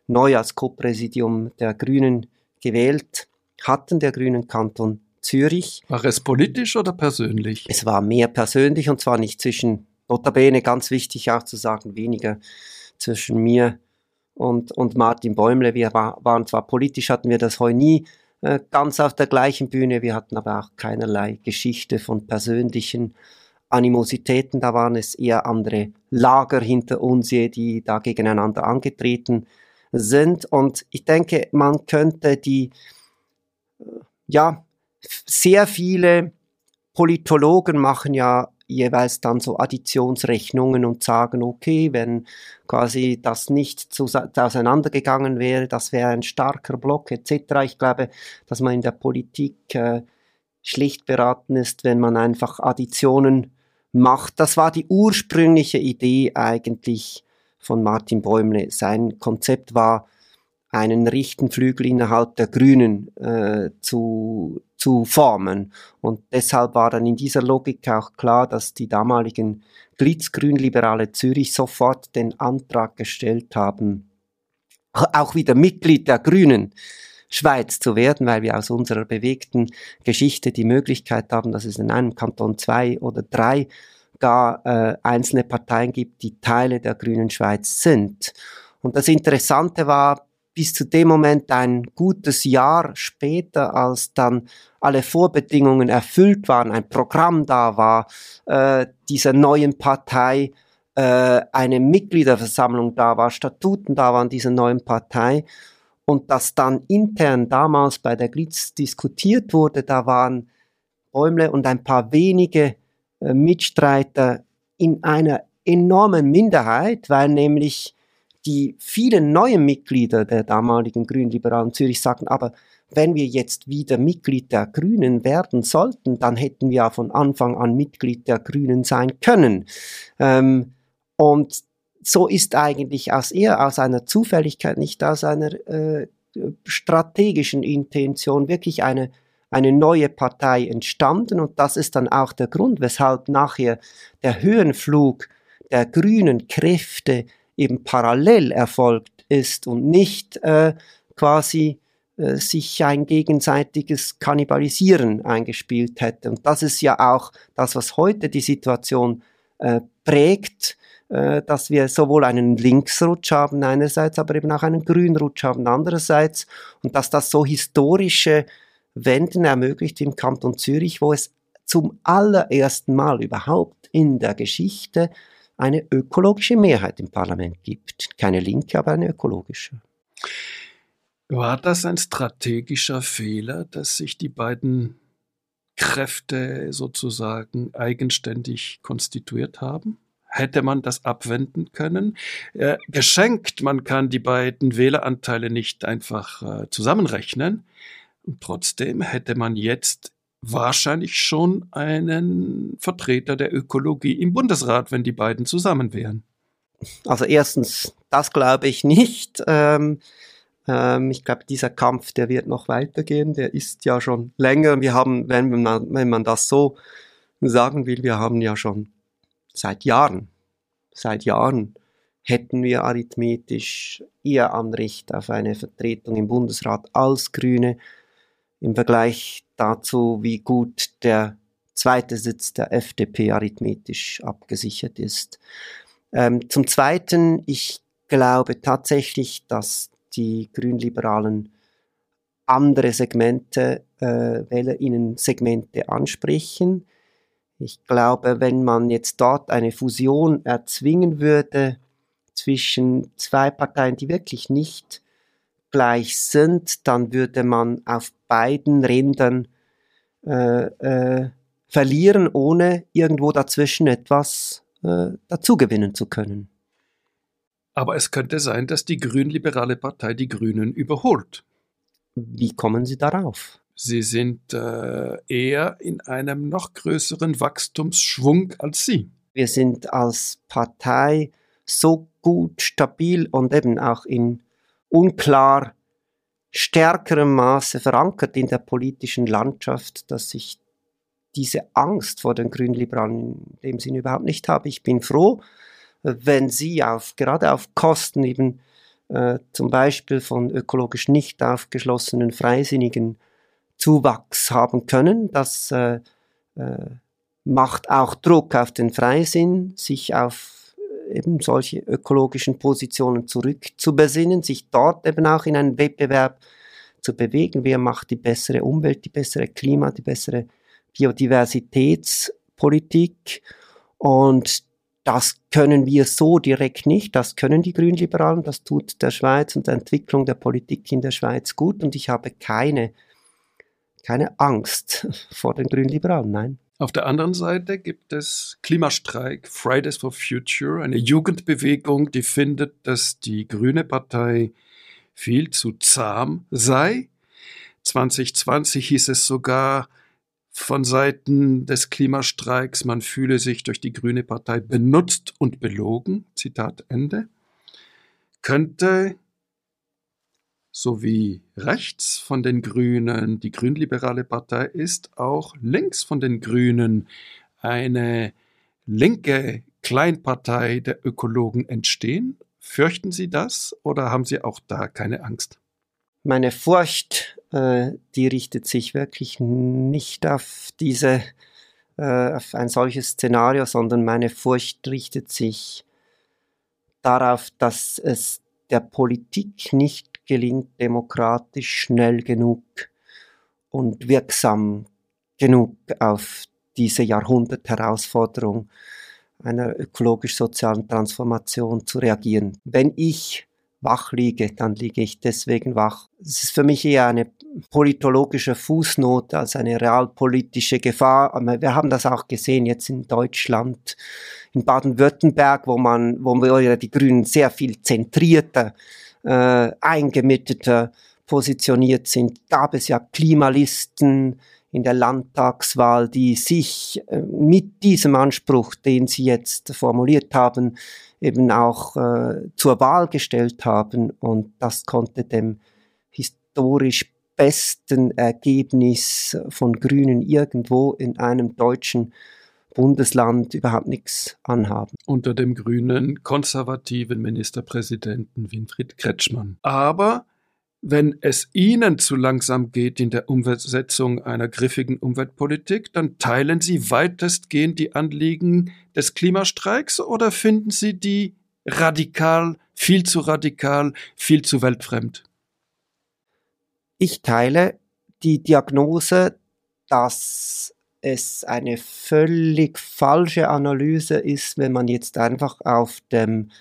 neu als Co-Präsidium der Grünen gewählt hatten, der Grünen Kanton Zürich. War es politisch oder persönlich? Es war mehr persönlich und zwar nicht zwischen, notabene ganz wichtig auch zu sagen, weniger zwischen mir und, und Martin Bäumle. Wir war, waren zwar politisch, hatten wir das heu nie äh, ganz auf der gleichen Bühne, wir hatten aber auch keinerlei Geschichte von persönlichen Animositäten, da waren es eher andere Lager hinter uns, die da gegeneinander angetreten sind. Und ich denke, man könnte die, äh, ja, sehr viele Politologen machen ja jeweils dann so Additionsrechnungen und sagen, okay, wenn quasi das nicht auseinandergegangen wäre, das wäre ein starker Block etc. Ich glaube, dass man in der Politik äh, schlicht beraten ist, wenn man einfach Additionen macht. Das war die ursprüngliche Idee eigentlich von Martin Bäumle. Sein Konzept war, einen rechten Flügel innerhalb der Grünen äh, zu, zu formen. Und deshalb war dann in dieser Logik auch klar, dass die damaligen Glitzgrünliberale Zürich sofort den Antrag gestellt haben, auch wieder Mitglied der Grünen Schweiz zu werden, weil wir aus unserer bewegten Geschichte die Möglichkeit haben, dass es in einem Kanton zwei oder drei gar äh, einzelne Parteien gibt, die Teile der Grünen Schweiz sind. Und das Interessante war, bis zu dem Moment ein gutes Jahr später, als dann alle Vorbedingungen erfüllt waren, ein Programm da war, äh, dieser neuen Partei, äh, eine Mitgliederversammlung da war, Statuten da waren dieser neuen Partei und das dann intern damals bei der Glitz diskutiert wurde, da waren Bäumle und ein paar wenige äh, Mitstreiter in einer enormen Minderheit, weil nämlich die vielen neuen Mitglieder der damaligen Grünliberalen Zürich sagten, aber wenn wir jetzt wieder Mitglied der Grünen werden sollten, dann hätten wir ja von Anfang an Mitglied der Grünen sein können. Ähm, und so ist eigentlich aus eher aus einer Zufälligkeit, nicht aus einer äh, strategischen Intention wirklich eine, eine neue Partei entstanden. Und das ist dann auch der Grund, weshalb nachher der Höhenflug der grünen Kräfte eben parallel erfolgt ist und nicht äh, quasi äh, sich ein gegenseitiges Kannibalisieren eingespielt hätte. Und das ist ja auch das, was heute die Situation äh, prägt, äh, dass wir sowohl einen Linksrutsch haben einerseits, aber eben auch einen Grünrutsch haben andererseits und dass das so historische Wenden ermöglicht im Kanton Zürich, wo es zum allerersten Mal überhaupt in der Geschichte eine ökologische Mehrheit im Parlament gibt. Keine linke, aber eine ökologische. War das ein strategischer Fehler, dass sich die beiden Kräfte sozusagen eigenständig konstituiert haben? Hätte man das abwenden können? Äh, geschenkt, man kann die beiden Wähleranteile nicht einfach äh, zusammenrechnen. Und trotzdem hätte man jetzt wahrscheinlich schon einen Vertreter der Ökologie im Bundesrat, wenn die beiden zusammen wären. Also erstens, das glaube ich nicht. Ähm, ähm, ich glaube, dieser Kampf, der wird noch weitergehen. Der ist ja schon länger. Wir haben, wenn man, wenn man das so sagen will, wir haben ja schon seit Jahren, seit Jahren hätten wir arithmetisch eher Anrecht auf eine Vertretung im Bundesrat als Grüne im Vergleich dazu, wie gut der zweite Sitz der FDP arithmetisch abgesichert ist. Ähm, zum Zweiten, ich glaube tatsächlich, dass die Grünliberalen andere Segmente, äh, WählerInnen-Segmente ansprechen. Ich glaube, wenn man jetzt dort eine Fusion erzwingen würde zwischen zwei Parteien, die wirklich nicht gleich sind, dann würde man auf beiden Rändern äh, äh, verlieren, ohne irgendwo dazwischen etwas äh, dazugewinnen zu können. Aber es könnte sein, dass die grünliberale Partei die Grünen überholt. Wie kommen Sie darauf? Sie sind äh, eher in einem noch größeren Wachstumsschwung als Sie. Wir sind als Partei so gut, stabil und eben auch in unklar stärkerem Maße verankert in der politischen Landschaft, dass ich diese Angst vor den Grünliberalen in dem Sinn überhaupt nicht habe. Ich bin froh, wenn sie auf, gerade auf Kosten eben äh, zum Beispiel von ökologisch nicht aufgeschlossenen Freisinnigen Zuwachs haben können. Das äh, äh, macht auch Druck auf den Freisinn, sich auf eben solche ökologischen Positionen zurückzubesinnen, sich dort eben auch in einen Wettbewerb zu bewegen. Wer macht die bessere Umwelt, die bessere Klima, die bessere Biodiversitätspolitik? Und das können wir so direkt nicht, das können die Grünliberalen, das tut der Schweiz und der Entwicklung der Politik in der Schweiz gut und ich habe keine, keine Angst vor den Grünliberalen, nein. Auf der anderen Seite gibt es Klimastreik, Fridays for Future, eine Jugendbewegung, die findet, dass die Grüne Partei viel zu zahm sei. 2020 hieß es sogar, von Seiten des Klimastreiks, man fühle sich durch die Grüne Partei benutzt und belogen, Zitat Ende, könnte so wie rechts von den Grünen die grünliberale Partei ist, auch links von den Grünen eine linke Kleinpartei der Ökologen entstehen? Fürchten Sie das oder haben Sie auch da keine Angst? Meine Furcht äh, die richtet sich wirklich nicht auf diese, äh, auf ein solches Szenario, sondern meine Furcht richtet sich darauf, dass es der Politik nicht gelingt, demokratisch schnell genug und wirksam genug auf diese Jahrhundertherausforderung einer ökologisch-sozialen Transformation zu reagieren. Wenn ich wach liege, dann liege ich deswegen wach. Es ist für mich eher eine politologische Fußnote als eine realpolitische Gefahr. Wir haben das auch gesehen jetzt in Deutschland, in Baden-Württemberg, wo man, wo wir die Grünen sehr viel zentrierter, äh, eingemitteter positioniert sind, gab es ja Klimalisten, in der Landtagswahl, die sich äh, mit diesem Anspruch, den Sie jetzt formuliert haben, eben auch äh, zur Wahl gestellt haben. Und das konnte dem historisch besten Ergebnis von Grünen irgendwo in einem deutschen Bundesland überhaupt nichts anhaben. Unter dem grünen konservativen Ministerpräsidenten Winfried Kretschmann. Aber wenn es Ihnen zu langsam geht in der Umsetzung einer griffigen Umweltpolitik, dann teilen Sie weitestgehend die Anliegen des Klimastreiks oder finden Sie die radikal, viel zu radikal, viel zu weltfremd? Ich teile die Diagnose, dass es eine völlig falsche Analyse ist, wenn man jetzt einfach auf dem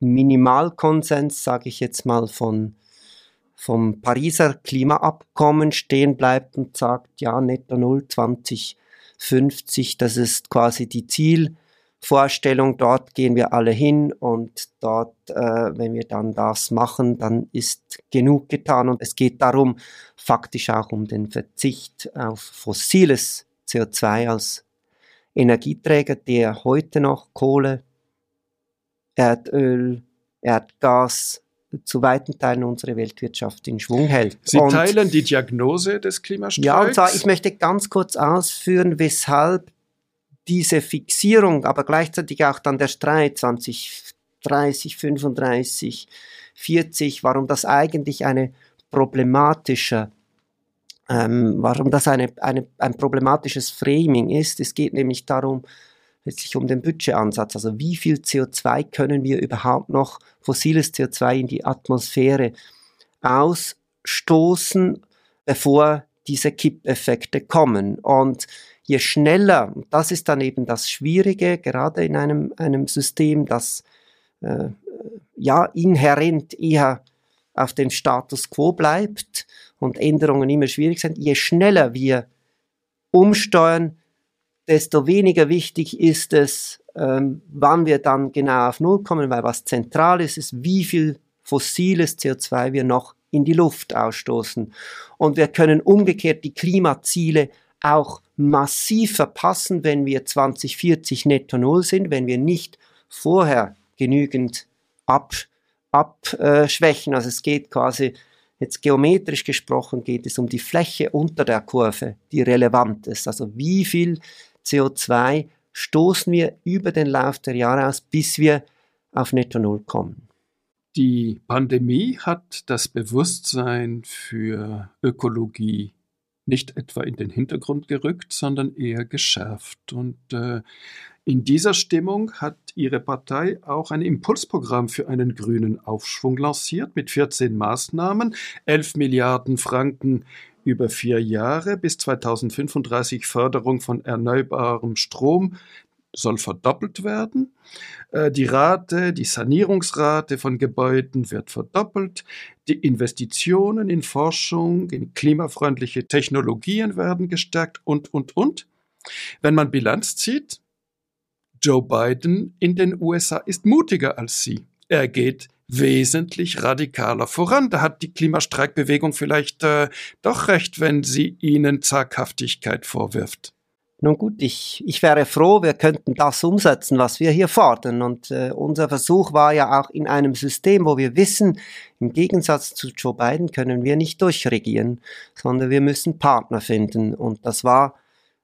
Minimalkonsens, sage ich jetzt mal, von vom Pariser Klimaabkommen stehen bleibt und sagt, ja, netto null 2050, das ist quasi die Zielvorstellung, dort gehen wir alle hin und dort, äh, wenn wir dann das machen, dann ist genug getan und es geht darum, faktisch auch um den Verzicht auf fossiles CO2 als Energieträger, der heute noch Kohle, Erdöl, Erdgas, zu weiten Teilen unsere Weltwirtschaft in Schwung hält. Sie und, teilen die Diagnose des Klimastreiks? Ja, und zwar, ich möchte ganz kurz ausführen, weshalb diese Fixierung, aber gleichzeitig auch dann der Streit 2030, 35, 40, warum das eigentlich eine problematische ähm, warum das eine, eine, ein problematisches Framing ist. Es geht nämlich darum, letztlich um den Budgetansatz. Also wie viel CO2 können wir überhaupt noch, fossiles CO2 in die Atmosphäre ausstoßen, bevor diese Kippeffekte kommen. Und je schneller, das ist dann eben das Schwierige, gerade in einem, einem System, das äh, ja inhärent eher auf dem Status quo bleibt und Änderungen immer schwierig sind, je schneller wir umsteuern, desto weniger wichtig ist es, ähm, wann wir dann genau auf Null kommen, weil was zentral ist, ist, wie viel fossiles CO2 wir noch in die Luft ausstoßen. Und wir können umgekehrt die Klimaziele auch massiv verpassen, wenn wir 2040 netto Null sind, wenn wir nicht vorher genügend ab, abschwächen. Also es geht quasi, jetzt geometrisch gesprochen, geht es um die Fläche unter der Kurve, die relevant ist. Also wie viel CO2 stoßen wir über den Lauf der Jahre aus, bis wir auf Netto Null kommen. Die Pandemie hat das Bewusstsein für Ökologie nicht etwa in den Hintergrund gerückt, sondern eher geschärft. Und äh, in dieser Stimmung hat Ihre Partei auch ein Impulsprogramm für einen grünen Aufschwung lanciert mit 14 Maßnahmen, 11 Milliarden Franken über vier Jahre bis 2035 Förderung von erneuerbarem Strom soll verdoppelt werden. Äh, die Rate, die Sanierungsrate von Gebäuden wird verdoppelt. Die Investitionen in Forschung, in klimafreundliche Technologien werden gestärkt und, und, und. Wenn man Bilanz zieht, Joe Biden in den USA ist mutiger als Sie. Er geht wesentlich radikaler voran. Da hat die Klimastreikbewegung vielleicht äh, doch recht, wenn sie ihnen Zaghaftigkeit vorwirft. Nun gut, ich, ich wäre froh, wir könnten das umsetzen, was wir hier fordern. Und äh, unser Versuch war ja auch in einem System, wo wir wissen, im Gegensatz zu Joe Biden können wir nicht durchregieren, sondern wir müssen Partner finden. Und das war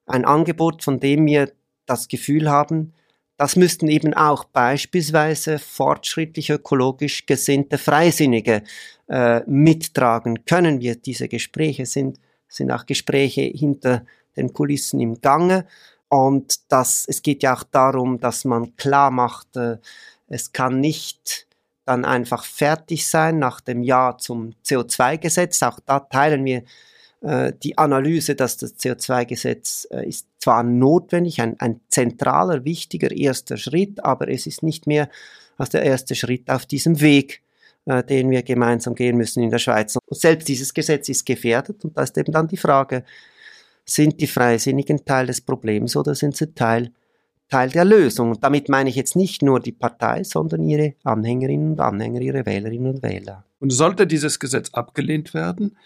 ein Angebot, von dem wir das Gefühl haben, das müssten eben auch beispielsweise fortschrittlich ökologisch gesinnte Freisinnige äh, mittragen. Können wir diese Gespräche sind sind auch Gespräche hinter den Kulissen im Gange. Und das, es geht ja auch darum, dass man klar macht, äh, es kann nicht dann einfach fertig sein nach dem Ja zum CO2-Gesetz. Auch da teilen wir die Analyse, dass das CO2-Gesetz äh, ist zwar notwendig, ein, ein zentraler, wichtiger erster Schritt, aber es ist nicht mehr als der erste Schritt auf diesem Weg, äh, den wir gemeinsam gehen müssen in der Schweiz. Und selbst dieses Gesetz ist gefährdet und da ist eben dann die Frage, sind die Freisinnigen Teil des Problems oder sind sie Teil, Teil der Lösung? Und damit meine ich jetzt nicht nur die Partei, sondern ihre Anhängerinnen und Anhänger, ihre Wählerinnen und Wähler. Und sollte dieses Gesetz abgelehnt werden,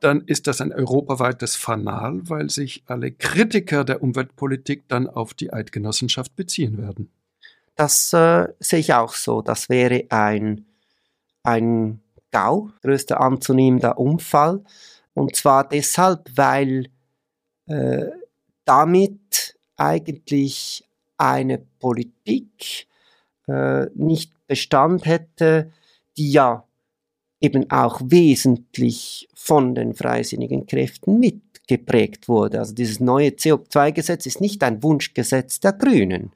dann ist das ein europaweites Fanal, weil sich alle Kritiker der Umweltpolitik dann auf die Eidgenossenschaft beziehen werden. Das äh, sehe ich auch so. Das wäre ein, ein GAU, größter anzunehmender Unfall. Und zwar deshalb, weil äh, damit eigentlich eine Politik äh, nicht Bestand hätte, die ja eben auch wesentlich von den freisinnigen Kräften mitgeprägt wurde. Also dieses neue CO2-Gesetz ist nicht ein Wunschgesetz der Grünen,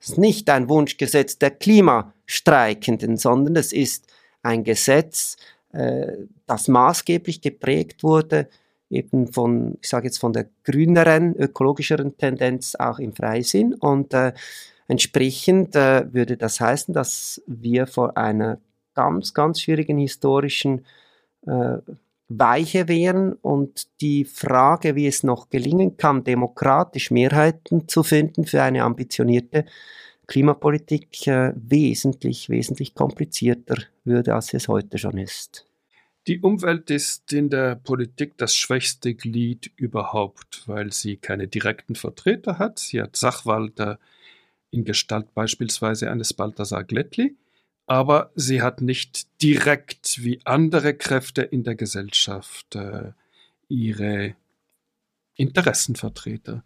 es ist nicht ein Wunschgesetz der Klimastreikenden, sondern es ist ein Gesetz, äh, das maßgeblich geprägt wurde eben von, ich sage jetzt von der grüneren, ökologischeren Tendenz auch im Freisinn und äh, entsprechend äh, würde das heißen, dass wir vor einer ganz, ganz schwierigen historischen äh, Weiche wären und die Frage, wie es noch gelingen kann, demokratisch Mehrheiten zu finden für eine ambitionierte Klimapolitik, äh, wesentlich, wesentlich komplizierter würde, als es heute schon ist. Die Umwelt ist in der Politik das schwächste Glied überhaupt, weil sie keine direkten Vertreter hat. Sie hat Sachwalter in Gestalt beispielsweise eines Balthasar Glättli, aber sie hat nicht direkt wie andere Kräfte in der Gesellschaft äh, ihre Interessenvertreter.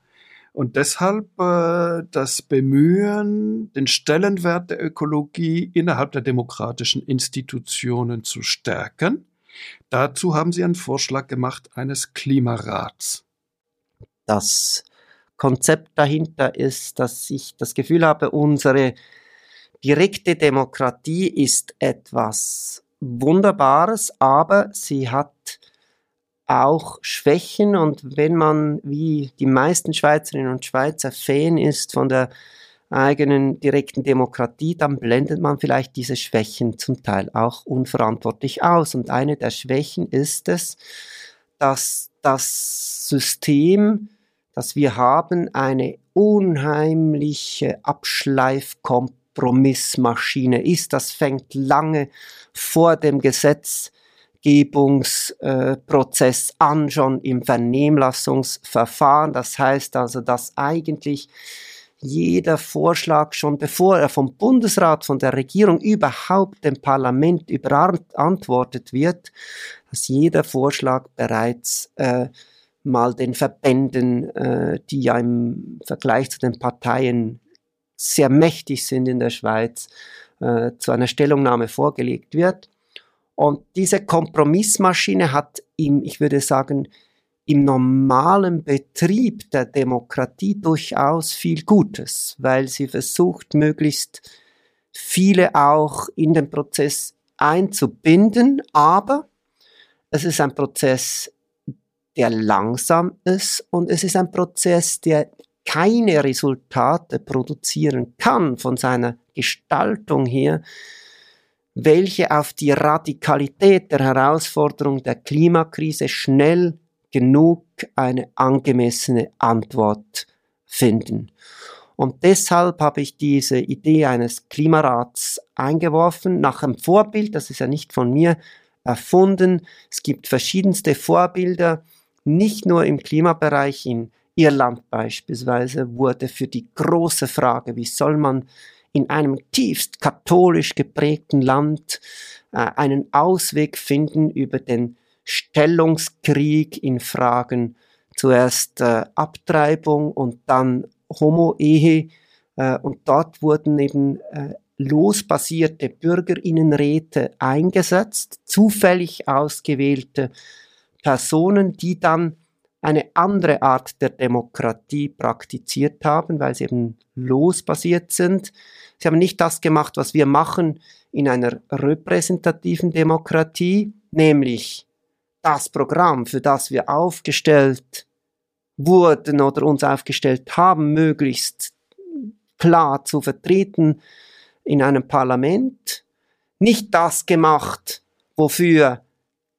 Und deshalb äh, das Bemühen, den Stellenwert der Ökologie innerhalb der demokratischen Institutionen zu stärken Dazu haben Sie einen Vorschlag gemacht eines Klimarats. Das Konzept dahinter ist, dass ich das Gefühl habe, unsere direkte Demokratie ist etwas Wunderbares, aber sie hat auch Schwächen und wenn man, wie die meisten Schweizerinnen und Schweizer, Fan ist von der eigenen direkten Demokratie, dann blendet man vielleicht diese Schwächen zum Teil auch unverantwortlich aus. Und eine der Schwächen ist es, dass das System, das wir haben, eine unheimliche Abschleifkompromissmaschine ist. Das fängt lange vor dem Gesetzgebungsprozess an, schon im Vernehmlassungsverfahren. Das heißt also, dass eigentlich jeder Vorschlag schon bevor er vom Bundesrat, von der Regierung überhaupt dem Parlament überantwortet wird, dass jeder Vorschlag bereits äh, mal den Verbänden, äh, die ja im Vergleich zu den Parteien sehr mächtig sind in der Schweiz, äh, zu einer Stellungnahme vorgelegt wird. Und diese Kompromissmaschine hat im, ich würde sagen, im normalen Betrieb der Demokratie durchaus viel Gutes, weil sie versucht, möglichst viele auch in den Prozess einzubinden, aber es ist ein Prozess, der langsam ist und es ist ein Prozess, der keine Resultate produzieren kann von seiner Gestaltung her, welche auf die Radikalität der Herausforderung der Klimakrise schnell genug eine angemessene Antwort finden. Und deshalb habe ich diese Idee eines Klimarats eingeworfen, nach einem Vorbild, das ist ja nicht von mir erfunden. Es gibt verschiedenste Vorbilder, nicht nur im Klimabereich, in Irland beispielsweise wurde für die große Frage, wie soll man in einem tiefst katholisch geprägten Land äh, einen Ausweg finden über den Stellungskrieg in Fragen zuerst äh, Abtreibung und dann Homo-Ehe. Äh, und dort wurden eben äh, losbasierte Bürgerinnenräte eingesetzt, zufällig ausgewählte Personen, die dann eine andere Art der Demokratie praktiziert haben, weil sie eben losbasiert sind. Sie haben nicht das gemacht, was wir machen in einer repräsentativen Demokratie, nämlich das Programm, für das wir aufgestellt wurden oder uns aufgestellt haben, möglichst klar zu vertreten in einem Parlament, nicht das gemacht, wofür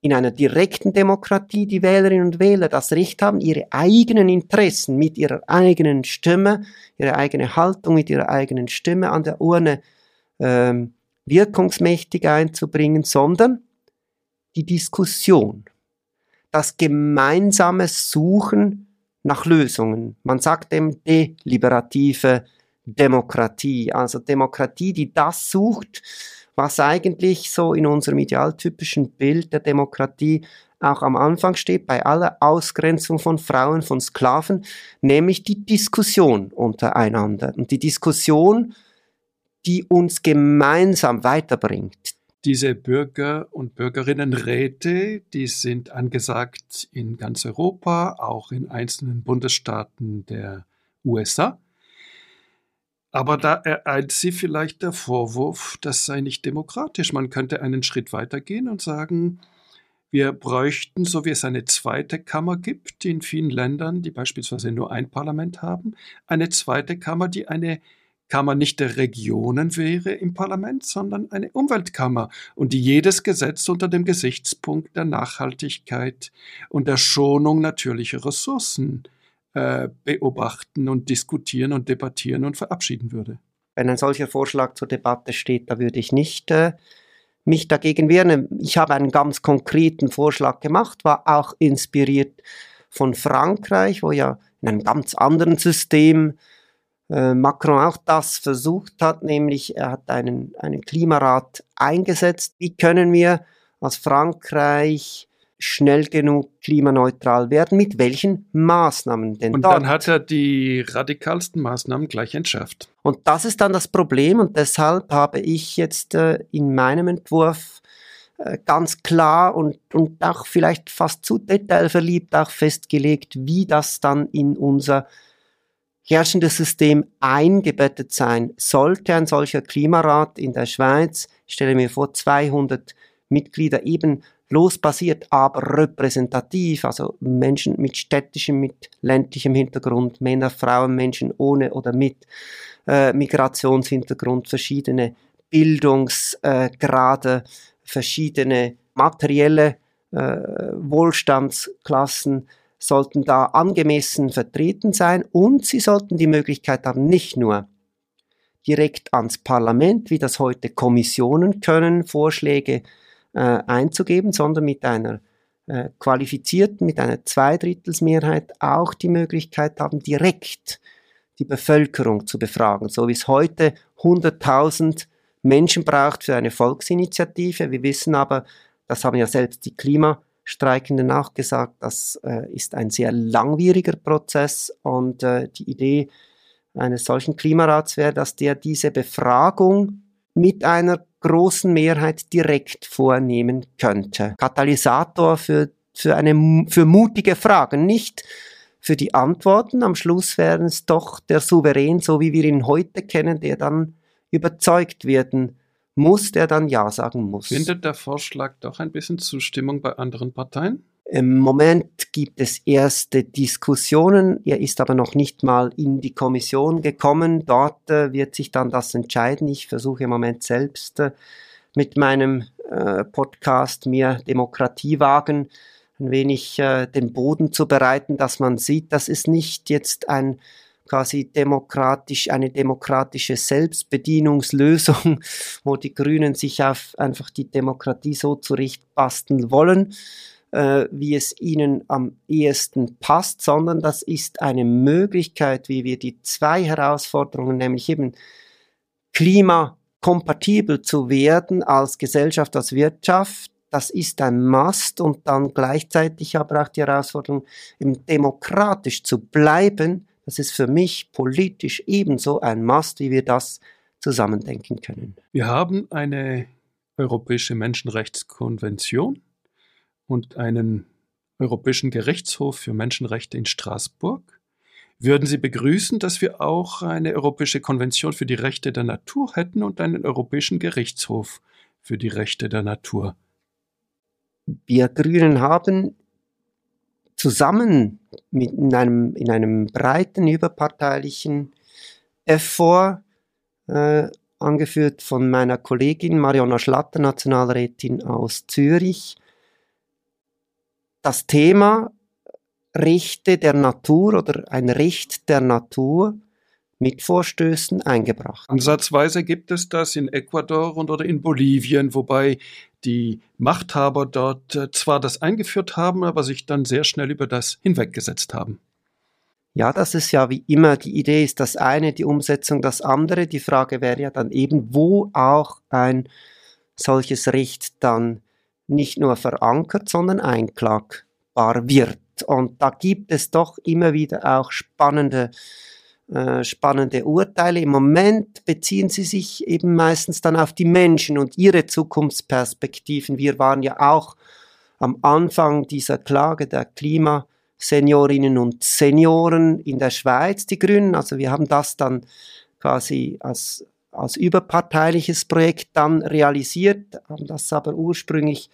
in einer direkten Demokratie die Wählerinnen und Wähler das Recht haben, ihre eigenen Interessen mit ihrer eigenen Stimme, ihre eigene Haltung mit ihrer eigenen Stimme an der Urne ähm, wirkungsmächtig einzubringen, sondern die Diskussion, das gemeinsame Suchen nach Lösungen. Man sagt dem deliberative Demokratie, also Demokratie, die das sucht, was eigentlich so in unserem idealtypischen Bild der Demokratie auch am Anfang steht, bei aller Ausgrenzung von Frauen, von Sklaven, nämlich die Diskussion untereinander. Und die Diskussion, die uns gemeinsam weiterbringt, diese Bürger- und Bürgerinnenräte, die sind angesagt in ganz Europa, auch in einzelnen Bundesstaaten der USA. Aber da ereilt sie vielleicht der Vorwurf, das sei nicht demokratisch. Man könnte einen Schritt weitergehen und sagen, wir bräuchten, so wie es eine zweite Kammer gibt in vielen Ländern, die beispielsweise nur ein Parlament haben, eine zweite Kammer, die eine Kammer nicht der Regionen wäre im Parlament, sondern eine Umweltkammer und die jedes Gesetz unter dem Gesichtspunkt der Nachhaltigkeit und der Schonung natürlicher Ressourcen äh, beobachten und diskutieren und debattieren und verabschieden würde. Wenn ein solcher Vorschlag zur Debatte steht, da würde ich nicht äh, mich dagegen wehren. Ich habe einen ganz konkreten Vorschlag gemacht, war auch inspiriert von Frankreich, wo ja in einem ganz anderen System äh, Macron auch das versucht hat, nämlich er hat einen, einen Klimarat eingesetzt. Wie können wir als Frankreich schnell genug klimaneutral werden? Mit welchen Maßnahmen denn? Und dann hat er die radikalsten Maßnahmen gleich entschärft. Und das ist dann das Problem und deshalb habe ich jetzt äh, in meinem Entwurf äh, ganz klar und, und auch vielleicht fast zu detailverliebt auch festgelegt, wie das dann in unser herrschendes System eingebettet sein sollte. Ein solcher Klimarat in der Schweiz, ich stelle mir vor, 200 Mitglieder eben losbasiert, aber repräsentativ, also Menschen mit städtischem, mit ländlichem Hintergrund, Männer, Frauen, Menschen ohne oder mit äh, Migrationshintergrund, verschiedene Bildungsgrade, verschiedene materielle äh, Wohlstandsklassen, sollten da angemessen vertreten sein und sie sollten die Möglichkeit haben, nicht nur direkt ans Parlament, wie das heute Kommissionen können, Vorschläge äh, einzugeben, sondern mit einer äh, qualifizierten, mit einer Zweidrittelsmehrheit auch die Möglichkeit haben, direkt die Bevölkerung zu befragen, so wie es heute 100.000 Menschen braucht für eine Volksinitiative. Wir wissen aber, das haben ja selbst die Klimastreikenden auch gesagt, das äh, ist ein sehr langwieriger Prozess und äh, die Idee eines solchen Klimarats wäre, dass der diese Befragung mit einer großen Mehrheit direkt vornehmen könnte. Katalysator für, für, eine, für mutige Fragen, nicht für die Antworten. Am Schluss wären es doch der Souverän, so wie wir ihn heute kennen, der dann überzeugt werden muss, der dann Ja sagen muss. Findet der Vorschlag doch ein bisschen Zustimmung bei anderen Parteien? Im Moment gibt es erste Diskussionen. Er ist aber noch nicht mal in die Kommission gekommen. Dort äh, wird sich dann das entscheiden. Ich versuche im Moment selbst äh, mit meinem äh, Podcast mir Demokratie wagen, ein wenig äh, den Boden zu bereiten, dass man sieht, das ist nicht jetzt ein quasi demokratisch, eine demokratische Selbstbedienungslösung, wo die Grünen sich auf einfach die Demokratie so zurechtbasteln wollen, äh, wie es ihnen am ehesten passt, sondern das ist eine Möglichkeit, wie wir die zwei Herausforderungen, nämlich eben klimakompatibel zu werden als Gesellschaft, als Wirtschaft, das ist ein Must und dann gleichzeitig aber auch die Herausforderung, eben demokratisch zu bleiben, das ist für mich politisch ebenso ein Must, wie wir das zusammendenken können. Wir haben eine Europäische Menschenrechtskonvention und einen Europäischen Gerichtshof für Menschenrechte in Straßburg. Würden Sie begrüßen, dass wir auch eine Europäische Konvention für die Rechte der Natur hätten und einen Europäischen Gerichtshof für die Rechte der Natur? Wir Grünen haben zusammen mit in einem, in einem breiten überparteilichen Effort, äh, angeführt von meiner Kollegin Mariona Schlatter, Nationalrätin aus Zürich, das Thema Rechte der Natur oder ein Recht der Natur mit Vorstößen eingebracht. Ansatzweise gibt es das in Ecuador und oder in Bolivien, wobei die Machthaber dort äh, zwar das eingeführt haben, aber sich dann sehr schnell über das hinweggesetzt haben. Ja, das ist ja wie immer, die Idee ist das eine, die Umsetzung das andere. Die Frage wäre ja dann eben, wo auch ein solches Recht dann nicht nur verankert, sondern einklagbar wird. Und da gibt es doch immer wieder auch spannende, äh, spannende Urteile. Im Moment beziehen sie sich eben meistens dann auf die Menschen und ihre Zukunftsperspektiven. Wir waren ja auch am Anfang dieser Klage der Klimaseniorinnen und Senioren in der Schweiz, die Grünen. Also wir haben das dann quasi als als überparteiliches Projekt dann realisiert, haben das aber ursprünglich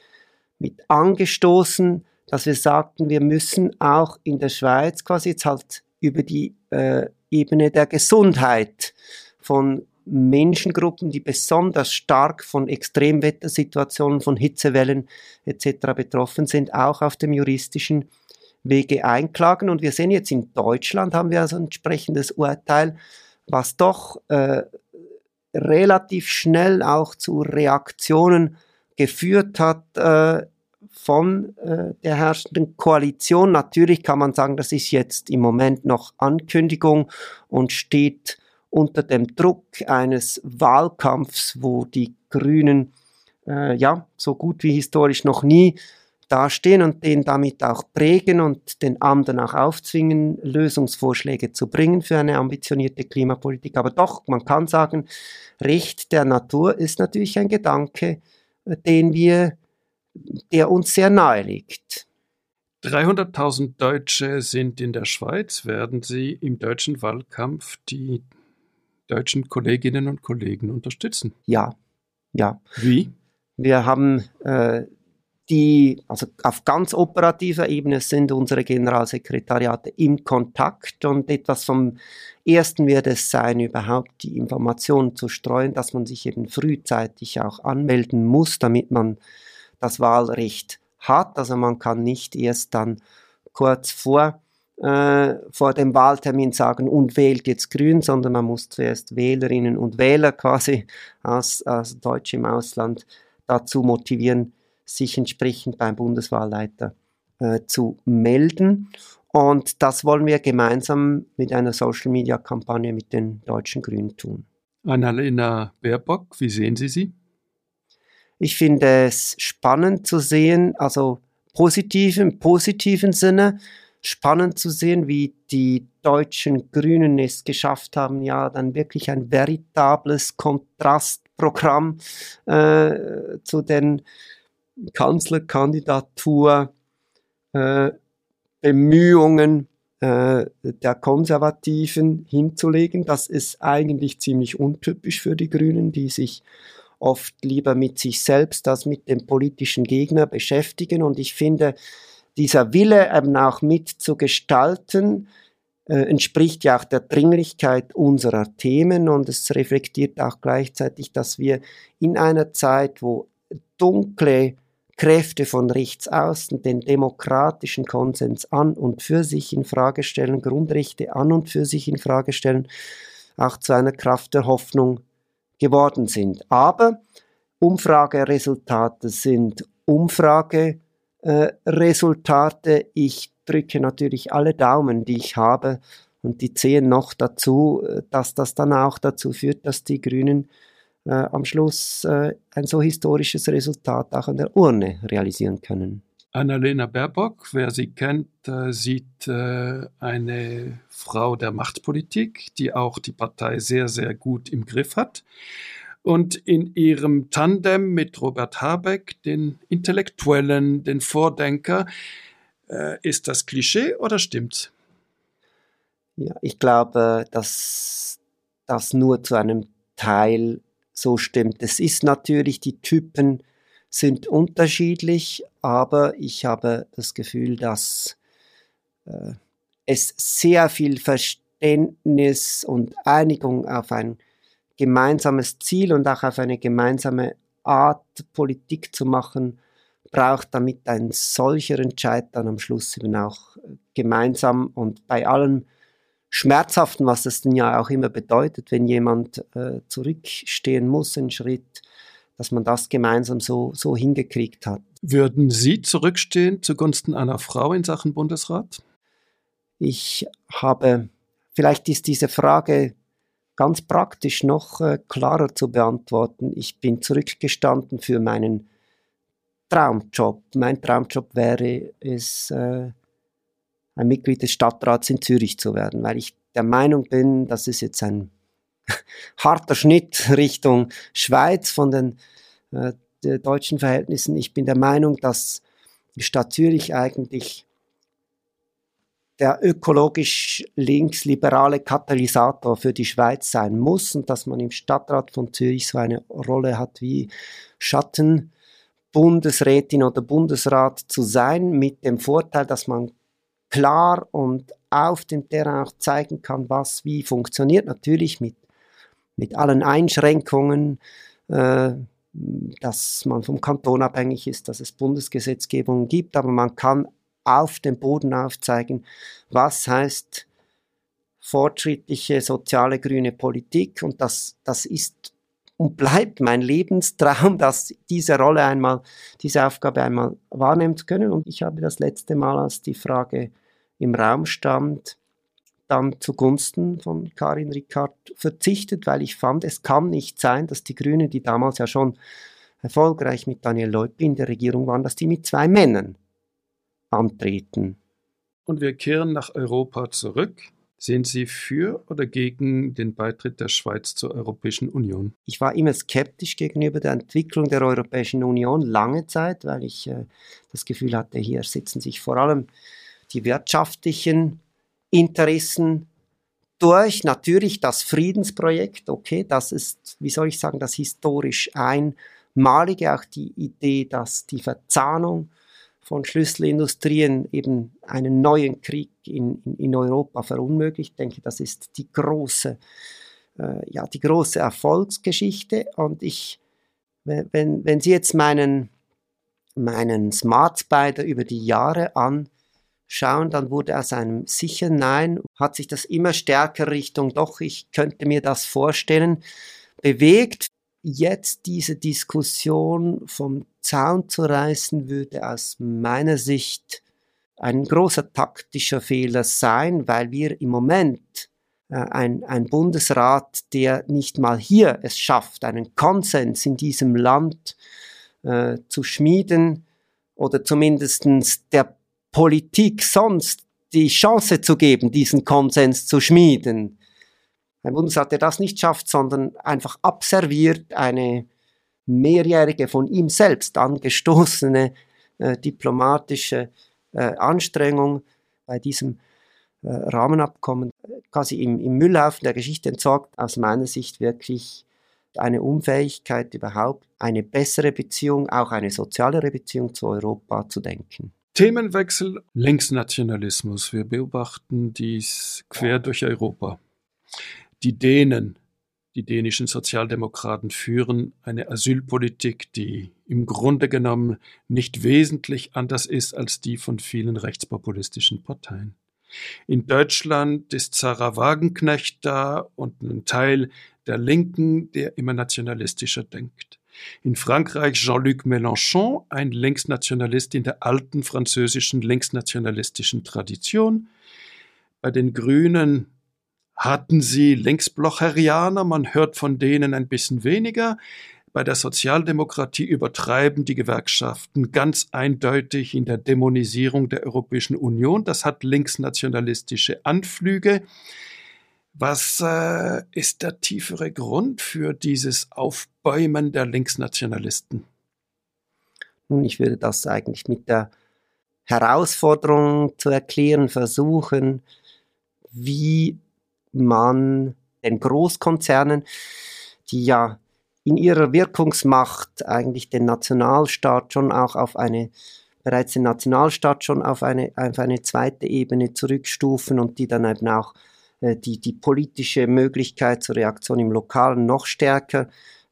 mit angestoßen, dass wir sagten, wir müssen auch in der Schweiz quasi jetzt halt über die äh, Ebene der Gesundheit von Menschengruppen, die besonders stark von Extremwettersituationen, von Hitzewellen etc. betroffen sind, auch auf dem juristischen Wege einklagen. Und wir sehen jetzt in Deutschland haben wir also ein entsprechendes Urteil, was doch äh, relativ schnell auch zu Reaktionen geführt hat äh, von äh, der herrschenden Koalition. Natürlich kann man sagen, das ist jetzt im Moment noch Ankündigung und steht unter dem Druck eines Wahlkampfs, wo die Grünen äh, ja so gut wie historisch noch nie dastehen und den damit auch prägen und den anderen auch aufzwingen, Lösungsvorschläge zu bringen für eine ambitionierte Klimapolitik. Aber doch, man kann sagen, Recht der Natur ist natürlich ein Gedanke, den wir, der uns sehr nahe liegt. 300.000 Deutsche sind in der Schweiz. Werden Sie im deutschen Wahlkampf die deutschen Kolleginnen und Kollegen unterstützen? Ja, ja. Wie? Wir haben äh, die, also auf ganz operativer Ebene sind unsere Generalsekretariate im Kontakt und etwas vom ersten wird es sein, überhaupt die Informationen zu streuen, dass man sich eben frühzeitig auch anmelden muss, damit man das Wahlrecht hat. Also man kann nicht erst dann kurz vor, äh, vor dem Wahltermin sagen und wählt jetzt grün, sondern man muss zuerst Wählerinnen und Wähler quasi aus, aus Deutsch im Ausland dazu motivieren, sich entsprechend beim Bundeswahlleiter äh, zu melden. Und das wollen wir gemeinsam mit einer Social-Media-Kampagne mit den deutschen Grünen tun. Annalena Baerbock, wie sehen Sie sie? Ich finde es spannend zu sehen, also positiv im positiven Sinne, spannend zu sehen, wie die deutschen Grünen es geschafft haben, ja dann wirklich ein veritables Kontrastprogramm äh, zu den Kanzlerkandidatur äh, Bemühungen äh, der Konservativen hinzulegen. Das ist eigentlich ziemlich untypisch für die Grünen, die sich oft lieber mit sich selbst als mit dem politischen Gegner beschäftigen. Und ich finde, dieser Wille eben auch mitzugestalten, äh, entspricht ja auch der Dringlichkeit unserer Themen und es reflektiert auch gleichzeitig, dass wir in einer Zeit, wo dunkle Kräfte von rechts außen den demokratischen Konsens an und für sich in Frage stellen, Grundrechte an und für sich in Frage stellen, auch zu einer Kraft der Hoffnung geworden sind. Aber Umfrageresultate sind Umfrageresultate. Ich drücke natürlich alle Daumen, die ich habe, und die zählen noch dazu, dass das dann auch dazu führt, dass die Grünen äh, am Schluss äh, ein so historisches Resultat auch an der Urne realisieren können. Annalena Baerbock, wer sie kennt, äh, sieht äh, eine Frau der Machtpolitik, die auch die Partei sehr, sehr gut im Griff hat. Und in ihrem Tandem mit Robert Habeck, den Intellektuellen, den Vordenker, äh, ist das Klischee oder stimmt's? Ja, ich glaube, dass das nur zu einem Teil so stimmt. Es ist natürlich, die Typen sind unterschiedlich, aber ich habe das Gefühl, dass äh, es sehr viel Verständnis und Einigung auf ein gemeinsames Ziel und auch auf eine gemeinsame Art Politik zu machen braucht, damit ein solcher Entscheid dann am Schluss eben auch gemeinsam und bei allem Schmerzhaften, was das denn ja auch immer bedeutet, wenn jemand äh, zurückstehen muss, einen Schritt, dass man das gemeinsam so, so hingekriegt hat. Würden Sie zurückstehen zugunsten einer Frau in Sachen Bundesrat? Ich habe, vielleicht ist diese Frage ganz praktisch noch äh, klarer zu beantworten. Ich bin zurückgestanden für meinen Traumjob. Mein Traumjob wäre es, äh, ein Mitglied des Stadtrats in Zürich zu werden, weil ich der Meinung bin, das ist jetzt ein harter Schnitt Richtung Schweiz von den äh, deutschen Verhältnissen. Ich bin der Meinung, dass die Stadt Zürich eigentlich der ökologisch linksliberale Katalysator für die Schweiz sein muss und dass man im Stadtrat von Zürich so eine Rolle hat wie Schattenbundesrätin oder Bundesrat zu sein, mit dem Vorteil, dass man klar und auf dem Terrain auch zeigen kann, was wie funktioniert. Natürlich mit, mit allen Einschränkungen, äh, dass man vom Kanton abhängig ist, dass es Bundesgesetzgebungen gibt, aber man kann auf dem Boden aufzeigen, was heißt fortschrittliche soziale grüne Politik und das, das ist und bleibt mein Lebenstraum, dass diese Rolle einmal, diese Aufgabe einmal wahrnehmen zu können. Und ich habe das letzte Mal, als die Frage im Raum stand, dann zugunsten von Karin Ricard verzichtet, weil ich fand, es kann nicht sein, dass die Grünen, die damals ja schon erfolgreich mit Daniel Leupi in der Regierung waren, dass die mit zwei Männern antreten. Und wir kehren nach Europa zurück. Sind Sie für oder gegen den Beitritt der Schweiz zur Europäischen Union? Ich war immer skeptisch gegenüber der Entwicklung der Europäischen Union lange Zeit, weil ich äh, das Gefühl hatte, hier sitzen sich vor allem die wirtschaftlichen Interessen durch. Natürlich das Friedensprojekt, okay, das ist, wie soll ich sagen, das historisch einmalige, auch die Idee, dass die Verzahnung von Schlüsselindustrien eben einen neuen Krieg in, in, Europa verunmöglicht. Ich denke, das ist die große, äh, ja, die große Erfolgsgeschichte. Und ich, wenn, wenn Sie jetzt meinen, meinen Smart Spider über die Jahre anschauen, dann wurde aus einem sicheren Nein, hat sich das immer stärker Richtung, doch, ich könnte mir das vorstellen, bewegt. Jetzt diese Diskussion vom Zaun zu reißen, würde aus meiner Sicht ein großer taktischer Fehler sein, weil wir im Moment äh, ein, ein Bundesrat, der nicht mal hier es schafft, einen Konsens in diesem Land äh, zu schmieden oder zumindest der Politik sonst die Chance zu geben, diesen Konsens zu schmieden. Ein Bundesrat, der das nicht schafft, sondern einfach abserviert eine mehrjährige von ihm selbst angestoßene äh, diplomatische äh, Anstrengung bei diesem äh, Rahmenabkommen quasi im, im Müllhaufen der Geschichte entsorgt, aus meiner Sicht wirklich eine Unfähigkeit überhaupt, eine bessere Beziehung, auch eine sozialere Beziehung zu Europa zu denken. Themenwechsel, Linksnationalismus. Wir beobachten dies quer durch Europa. Die Dänen, die dänischen Sozialdemokraten führen eine Asylpolitik, die im Grunde genommen nicht wesentlich anders ist als die von vielen rechtspopulistischen Parteien. In Deutschland ist Sarah Wagenknecht da und ein Teil der Linken, der immer nationalistischer denkt. In Frankreich Jean-Luc Mélenchon, ein Linksnationalist in der alten französischen linksnationalistischen Tradition. Bei den Grünen hatten sie Linksblocherianer, man hört von denen ein bisschen weniger. Bei der Sozialdemokratie übertreiben die Gewerkschaften ganz eindeutig in der Dämonisierung der Europäischen Union. Das hat linksnationalistische Anflüge. Was äh, ist der tiefere Grund für dieses Aufbäumen der Linksnationalisten? Nun, ich würde das eigentlich mit der Herausforderung zu erklären versuchen, wie man den Großkonzernen, die ja in ihrer Wirkungsmacht eigentlich den Nationalstaat schon auch auf eine bereits den Nationalstaat schon auf eine, auf eine zweite Ebene zurückstufen und die dann eben auch die, die politische Möglichkeit zur Reaktion im Lokalen noch stärker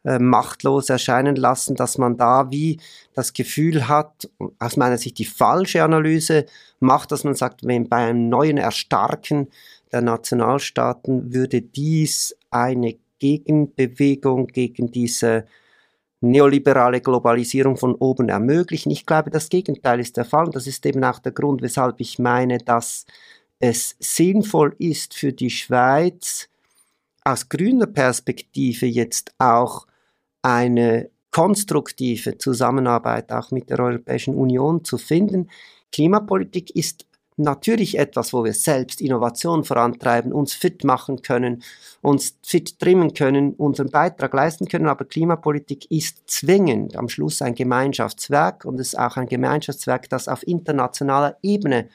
äh, machtlos erscheinen lassen, dass man da wie das Gefühl hat, aus meiner Sicht die falsche Analyse macht, dass man sagt, wenn bei einem neuen Erstarken der Nationalstaaten würde dies eine Gegenbewegung gegen diese neoliberale Globalisierung von oben ermöglichen. Ich glaube, das Gegenteil ist der Fall. Und das ist eben auch der Grund, weshalb ich meine, dass es sinnvoll ist für die Schweiz aus grüner Perspektive jetzt auch eine konstruktive Zusammenarbeit auch mit der Europäischen Union zu finden. Klimapolitik ist natürlich etwas, wo wir selbst Innovation vorantreiben, uns fit machen können, uns fit trimmen können, unseren Beitrag leisten können, aber Klimapolitik ist zwingend am Schluss ein Gemeinschaftswerk und es ist auch ein Gemeinschaftswerk, das auf internationaler Ebene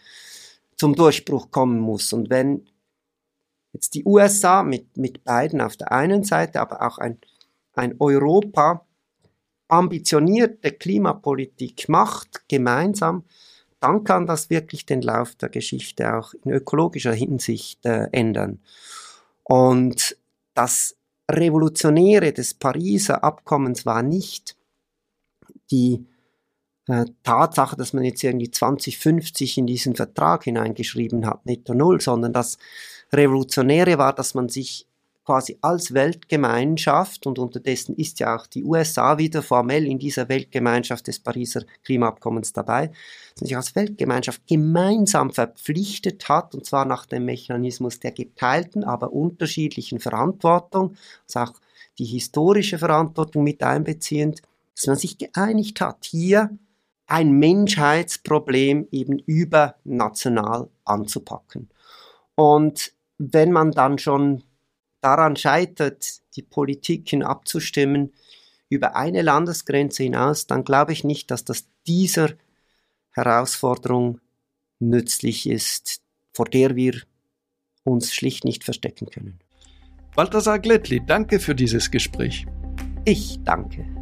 zum Durchbruch kommen muss. Und wenn jetzt die USA mit, mit beiden auf der einen Seite, aber auch ein, ein Europa ambitionierte Klimapolitik macht, gemeinsam, dann kann das wirklich den Lauf der Geschichte auch in ökologischer Hinsicht äh, ändern. Und das Revolutionäre des Pariser Abkommens war nicht die äh, Tatsache, dass man jetzt irgendwie 2050 in diesen Vertrag hineingeschrieben hat, netto null, sondern das Revolutionäre war, dass man sich quasi als Weltgemeinschaft, und unterdessen ist ja auch die USA wieder formell in dieser Weltgemeinschaft des Pariser Klimaabkommens dabei, sich als Weltgemeinschaft gemeinsam verpflichtet hat, und zwar nach dem Mechanismus der geteilten, aber unterschiedlichen Verantwortung, also auch die historische Verantwortung mit einbeziehend, dass man sich geeinigt hat, hier ein Menschheitsproblem eben übernational anzupacken. Und wenn man dann schon daran scheitert, die Politiken abzustimmen über eine Landesgrenze hinaus, dann glaube ich nicht, dass das dieser Herausforderung nützlich ist, vor der wir uns schlicht nicht verstecken können. Balthasar Glättli, danke für dieses Gespräch. Ich danke.